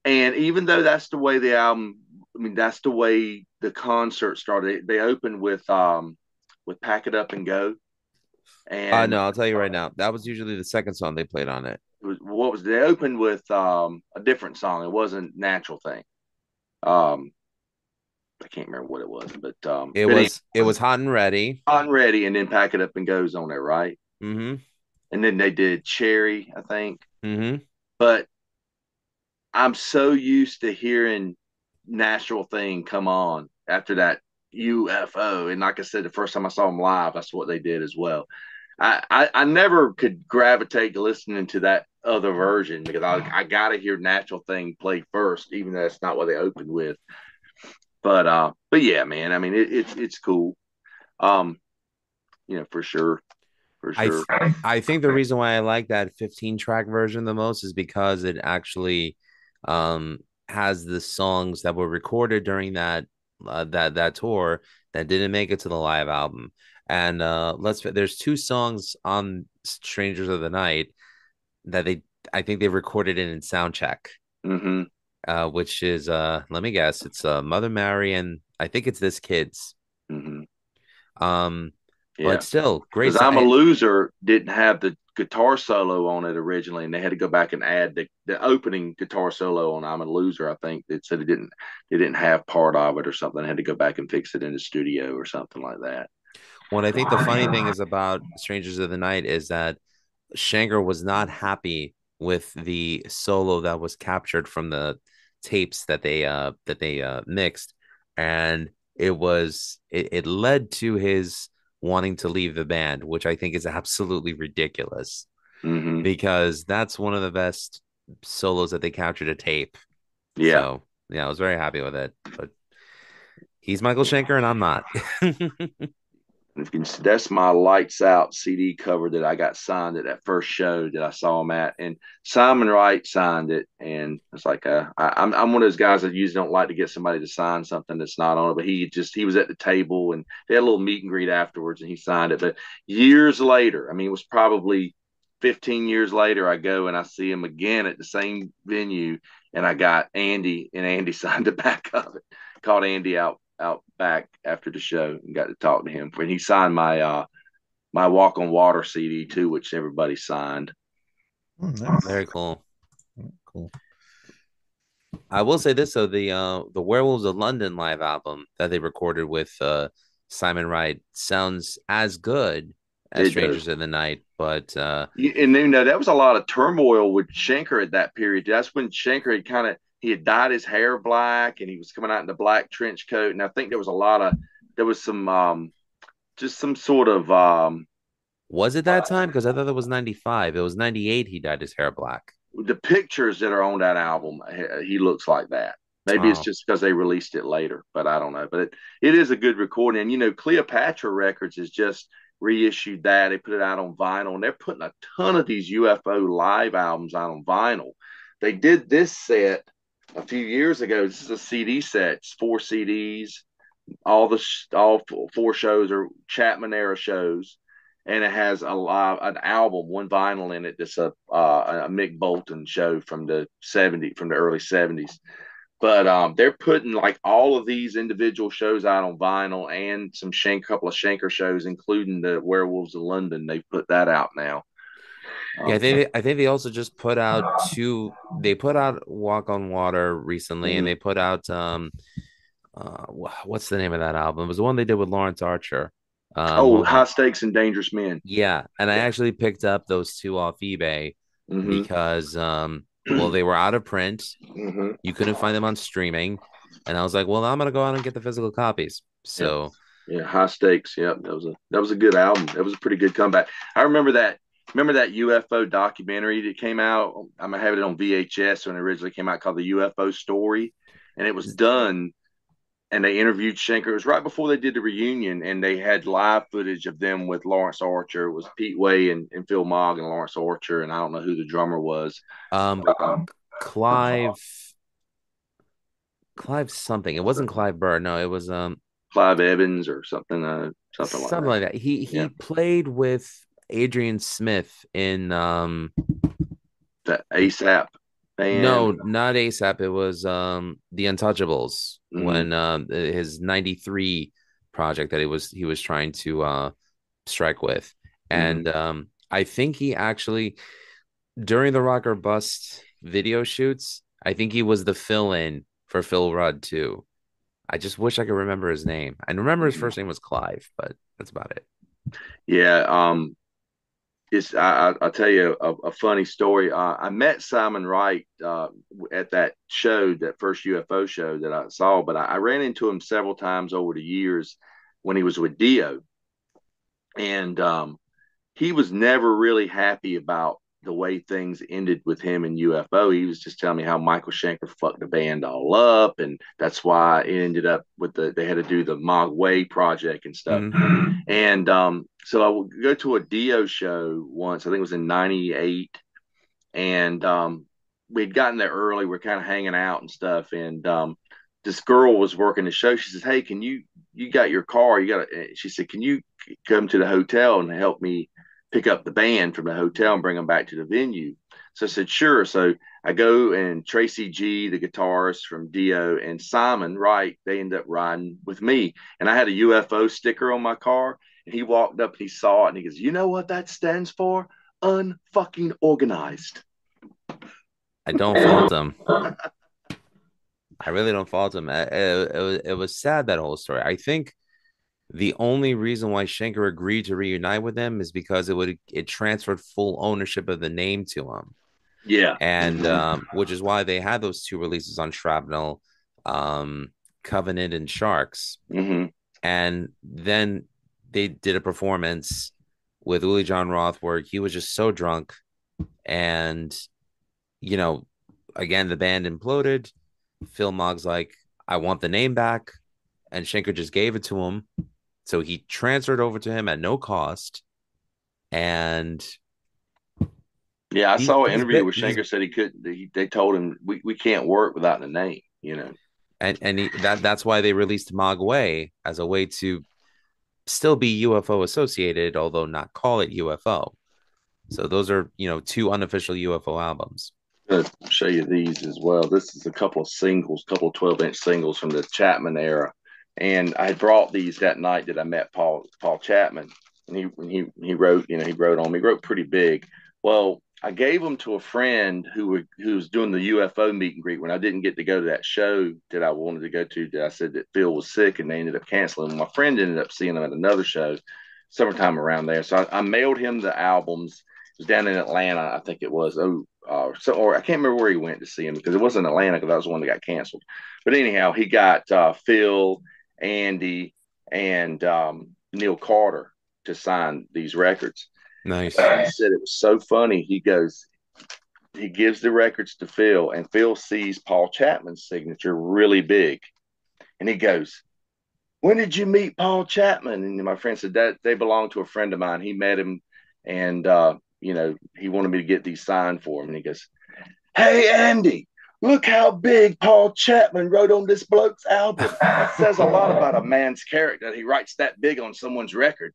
And even though that's the way the album, I mean, that's the way the concert started. They opened with um with "Pack It Up and Go." And uh, no i'll tell you right now that was usually the second song they played on it it was what was they opened with um a different song. It wasn't "Natural Thing." Um, I can't remember what it was, but um, It but was it was hot and ready. "Hot and Ready," and then "Pack It Up and Goes" on there, right? Mm-hmm. And then they did "Cherry," I think. Mm-hmm. but I'm so used to hearing natural thing come on after that UFO. And like I said, the first time I saw them live, that's what they did as well. I, I, I never could gravitate to listening to that other version because I, I got to hear natural thing play first, even though that's not what they opened with. But uh, but yeah, man. I mean, it, it's it's cool. Um, you know, for sure. for I sure. th- I think the reason why I like that 15 track version the most is because it actually um has the songs that were recorded during that uh, that that tour that didn't make it to the live album. And uh let's there's two songs on Strangers of the Night that they I think they recorded it in sound check. hmm Uh which is uh let me guess, it's uh Mother Mary and I think it's this kids. hmm Um Yeah. but still great Because I'm a loser didn't have the guitar solo on it originally, and they had to go back and add the, the opening guitar solo on I'm a loser. I think they said it didn't they didn't have part of it or something. They had to go back and fix it in the studio or something like that. What I think the funny thing is about Strangers of the Night is that Schenker was not happy with the solo that was captured from the tapes that they uh that they uh mixed and it was it, it led to his wanting to leave the band which I think is absolutely ridiculous hmm because that's one of the best solos that they captured a tape. Yeah. so yeah I was very happy with it but he's Michael Schenker and I'm not If you can see, that's my lights out CD cover that I got signed at that first show that I saw him at, and Simon Wright signed it, and it's like uh, I, I'm I'm one of those guys that usually don't like to get somebody to sign something that's not on it, but he just he was at the table and they had a little meet and greet afterwards, and he signed it. But years later, I mean, it was probably 15 years later, I go and I see him again at the same venue, and I got Andy, and Andy signed the back of it. Called Andy out out back after the show and got to talk to him. And he signed my uh my Walk on Water CD too, which everybody signed. Oh, nice. very cool Cool. I will say this though the uh the Werewolves of London live album that they recorded with uh Simon Wright sounds as good as It does. Strangers in the Night, but uh And you know, that was a lot of turmoil with Schenker at that period. That's when Schenker had kind of he had dyed his hair black and he was coming out in the black trench coat. And I think there was a lot of there was some um just some sort of um was it that time? Because I thought it was 95. It was 98 he dyed his hair black. the pictures that are on that album, he- he looks like that. Maybe it's just because they released it later, but I don't know. But it, it is a good recording. And, you know, Cleopatra Records has just reissued that. They put it out on vinyl, and they're putting a ton of these UFO live albums out on vinyl. They did this set a few years ago. This is a CD set, it's four CDs. All the all four shows are Chapman era shows and it has a live an album, one vinyl in it. That's a uh, a Mick Bolton show from the '70s, from the early '70s. But um, they're putting like all of these individual shows out on vinyl and some shank, couple of Schenker shows, including the Werewolves of London. They put that out now. Yeah, I think they, I think they also just put out two. They put out Walk on Water recently, and Mhm. they put out um, uh, what's the name of that album? It was the one they did with Lawrence Archer. Um, oh, high stakes and dangerous men. yeah, and I actually picked up those two off eBay hmm because um, well, they were out of print. hmm You couldn't find them on streaming, and I was like, well, I'm gonna go out and get the physical copies. So Yeah, high stakes. Yep, that was a that was a good album. That was a pretty good comeback. I remember that. Remember that UFO documentary that came out? I'm gonna have it on VHS when it originally came out called the UFO Story, and it was done. And they interviewed Schenker. It was right before they did the reunion, and they had live footage of them with Lawrence Archer. It was Pete Way and, and Phil Mogg and Lawrence Archer, and I don't know who the drummer was. um, Um, Clive, Clive something. It wasn't Clive Burr. No, it was um Clive Evans or something, uh, something like something that. like that. He he Yeah. played with Adrian Smith in um The ASAP band. no, not ASAP. It was um the Untouchables Mhm. when um his 93 project that he was he was trying to uh strike with. And um I think he actually during the Rock or Bust video shoots, I think he was the fill-in for Phil Rudd too. I just wish I could remember his name. I remember his first name was Clive, but that's about it. Yeah, um, it's I, I I'll tell you a, a funny story. Uh, I met Simon Wright uh, at that show, that first UFO show that I saw, but I, I ran into him several times over the years when he was with Dio, and um, he was never really happy about the way things ended with him and UFO. He was just telling me how Michael Schenker fucked the band all up, and that's why it ended up with the they had to do the Mogg/Way project and stuff. Mhm. And um, so I would go to a Dio show once. I think it was in '98, and um, we'd gotten there early. We are kind of hanging out and stuff, and um, this girl was working the show. She says, "Hey, can you you got your car? You got?" A?" She said, "Can you come to the hotel and help me pick up the band from the hotel and bring them back to the venue?" So I said, "Sure." So I go and Tracy G, the guitarist from Dio, and Simon Wright, they end up riding with me. And I had a UFO sticker on my car. And he walked up, he saw it, and he goes, You know what that stands for? Unfucking organized. I don't fault him. I really don't fault him. It, it, it, was, it was sad that whole story. I think the only reason why Schenker agreed to reunite with them is because it would it transferred full ownership of the name to him. Yeah, and mm-hmm. um, which is why they had those two releases on Shrapnel, um, Covenant, and Sharks. Mm-hmm. And then they did a performance with Uli John Roth where he was just so drunk, and you know, again the band imploded. Phil Moggs like, I want the name back, and Schenker just gave it to him, so he transferred over to him at no cost, and yeah, I he, saw an interview where Schenker said he couldn't. He, they told him we, we can't work without the name, you know. And and he, that that's why they released Mogg/Way as a way to still be UFO associated, although not call it UFO. So those are you know two unofficial UFO albums. I'll show you these as well. This is a couple of singles, couple of twelve inch singles from the Chapman era, and I had brought these that night that I met Paul Paul Chapman, and he he he wrote you know he wrote on me, he wrote pretty big. Well, I gave them to a friend who were, who was doing the UFO meet and greet when I didn't get to go to that show that I wanted to go to. That I said that Phil was sick and they ended up canceling. My friend ended up seeing them at another show, summertime around there. So I, I mailed him the albums. It was down in Atlanta, I think it was. Oh, uh, so or I can't remember where he went to see him because it wasn't Atlanta because that was the one that got canceled. But anyhow, he got uh, Phil, Andy, and um, Neil Carter to sign these records. Nice. he said it was so funny. He goes, he gives the records to Phil, and Phil sees Paul Chapman's signature really big, and he goes, "When did you meet Paul Chapman?" And my friend said that they belong to a friend of mine. He met him, and uh, you know he wanted me to get these signed for him. And he goes, "Hey Andy, look how big Paul Chapman wrote on this bloke's album. That says a lot about a man's character. He writes that big on someone's record."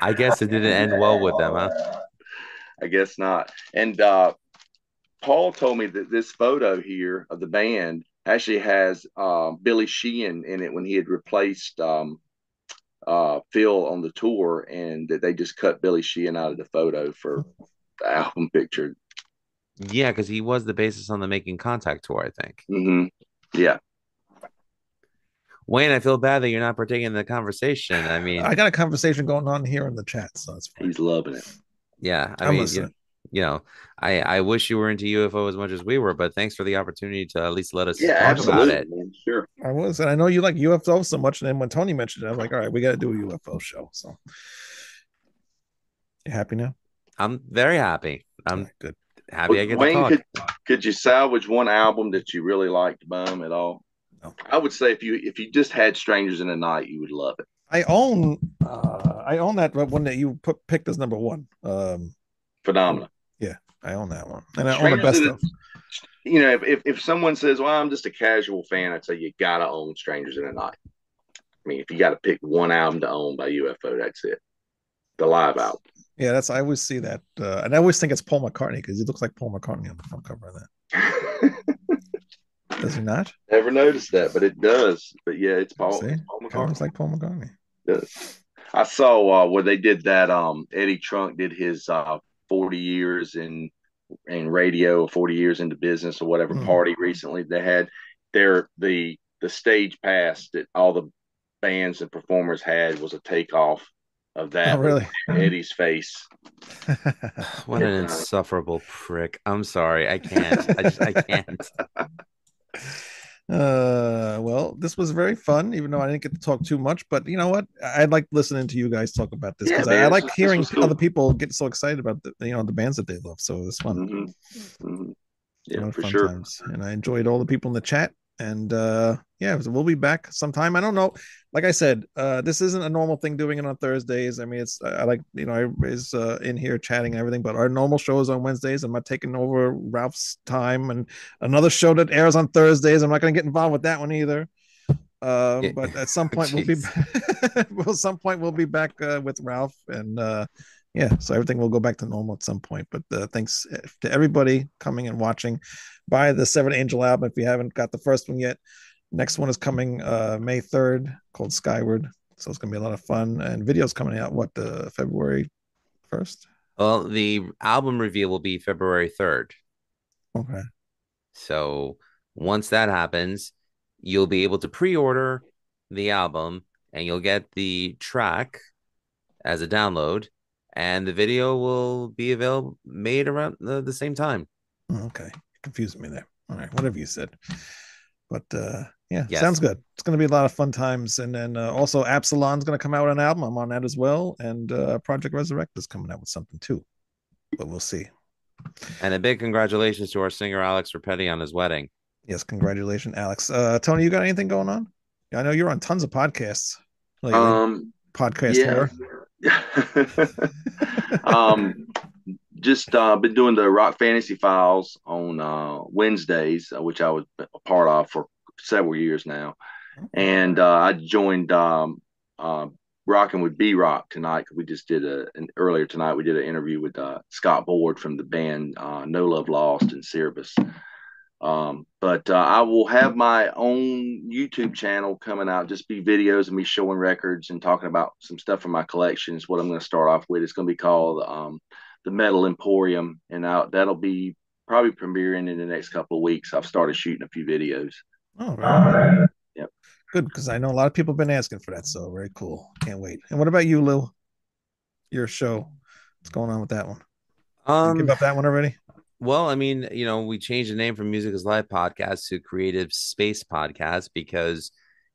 I guess it didn't end well with them, huh? I guess not. And uh, Paul told me that this photo here of the band actually has uh, Billy Sheehan in it when he had replaced um, uh, Phil on the tour, and that they just cut Billy Sheehan out of the photo for the album picture. Yeah, because he was the basis on the Making Contact tour, I think. Mm-hmm. Yeah. Wayne, I feel bad that you're not partaking in the conversation. I mean, I got a conversation going on here in the chat, so it's fine. He's loving it. Yeah, I I'm mean, you, you, know, I I wish you were into UFO as much as we were, but thanks for the opportunity to at least let us yeah, talk about it. Man, sure, I was, and I know you like UFO so much. And then when Tony mentioned it, I'm like, all right, we got to do a UFO show. So, you happy now? I'm very happy. I'm good. Happy I get Wayne, to talk. Could, could you salvage one album that you really liked, Bum, at all? No. I would say if you if you just had Strangers in the Night, you would love it. I own uh, I own that one that you put picked as number one. Um, Phenomena. Yeah, I own that one, and I Strangers own the best of. You know, if, if if someone says, "Well, I'm just a casual fan," I'd say you gotta own Strangers in the Night. I mean, if you got to pick one album to own by UFO, that's it. The live album. Yeah, that's I always see that, uh, and I always think it's Paul McCartney because he looks like Paul McCartney on the front cover of that. Does he not? Never noticed that, but it does. But yeah, it's Paul. See? It's Paul McCartney. Looks like Paul McCartney. It does. I saw uh, where they did that. Um, Eddie Trunk did his uh, 40 years in in radio, 40 years into business, or whatever mm. party recently. They had their the the stage pass that all the bands and performers had was a takeoff of that. Oh, really? Eddie's face. what an insufferable prick. I'm sorry. I can't. I just I can't. Uh, well, this was very fun, even though I didn't get to talk too much. But you know what? I'd like listening to you guys talk about this because yeah, I, I, like hearing cool. other people get so excited about the you know the bands that they love. So it's fun. Mm-hmm. Mm-hmm. Yeah, for fun sure. Times. And I enjoyed all the people in the chat. And uh yeah, we'll be back sometime. I don't know. Like I said, uh this isn't a normal thing doing it on Thursdays. I mean, it's I like you know everybody's uh, in here chatting and everything, but our normal show is on Wednesdays. I'm not taking over Ralph's time, and another show that airs on Thursdays. I'm not going to get involved with that one either. Uh, Yeah. but at some point we'll be well, some point we'll be back uh, with Ralph, and uh, yeah, so everything will go back to normal at some point. But uh, thanks to everybody coming and watching. Buy the Seven Angel album if you haven't got the first one yet. Next one is coming uh, May third, called Skyward. So it's gonna be a lot of fun, and videos coming out what the February first. Well, the album reveal will be February 3rd. Okay. So once that happens, you'll be able to pre-order the album and you'll get the track as a download and the video will be available made around the, the same time. Okay, confusing me there. All right, whatever you said. But uh yeah, Yes. sounds good. It's gonna be a lot of fun times. And then uh, also Absalon's gonna come out with an album. I'm on that as well. And uh Project Resurrect is coming out with something too. But we'll see. And a big congratulations to our singer Alex Rapetti on his wedding. Yes, congratulations, Alex. Uh Tony, you got anything going on? I know you're on tons of podcasts. Lately. Um, Podcast yeah. whore. um, just uh, been doing the Rock Fantasy Files on uh, Wednesdays, uh, which I was a part of for several years now, and uh, I joined um, uh, Rocking with B Rock tonight. We just did a an, earlier tonight. We did an interview with uh, Scott Board from the band No Love Lost and Cerebus. Um, but uh, I will have my own YouTube channel coming out, just be videos of me showing records and talking about some stuff from my collections. What I'm going to start off with, it's going to be called um, the Metal Emporium, and I, that'll be probably premiering in the next couple of weeks. I've started shooting a few videos. Oh, right. Yep. Good, because I know a lot of people have been asking for that. So very cool. Can't wait. And what about you, Lou? Your show. What's going on with that one? You Um, give up that one already? Well, I mean, you know, we changed the name from Music is Live podcast to Creative Space Podcast because,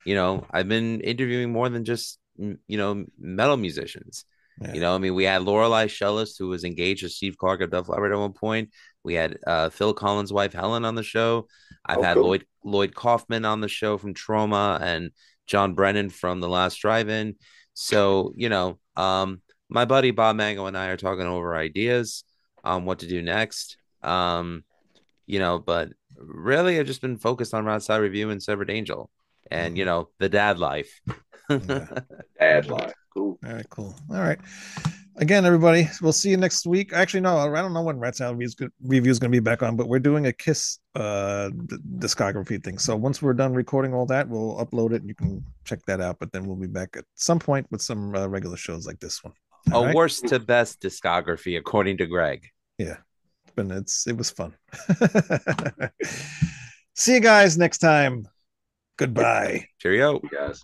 you know, I've been interviewing more than just, you know, metal musicians. Yeah. You know, I mean, we had Lorelei Shellist, who was engaged to Steve Clark of Def Leppard at one point. We had uh, Phil Collins' wife Helen on the show. I've Oh, had cool. Lloyd Lloyd Kaufman on the show from Troma and John Brennan from The Last Drive-In. So, you know, um, my buddy Bob Mango and I are talking over ideas on what to do next. Um, you know, but really, I've just been focused on Rat Salad Review and Severed Angel, and you know, the dad life. Yeah. Ad life. Cool. All right, cool. All right. Again, everybody, we'll see you next week. Actually, no, I don't know when Rat Salad Review is going to be back on, but we're doing a Kiss uh discography thing. So once we're done recording all that, we'll upload it and you can check that out. But then we'll be back at some point with some uh, regular shows like this one. All A right? worst to best discography, according to Greg. Yeah, but it's it was fun. see you guys next time. Goodbye. Cheerio. guys.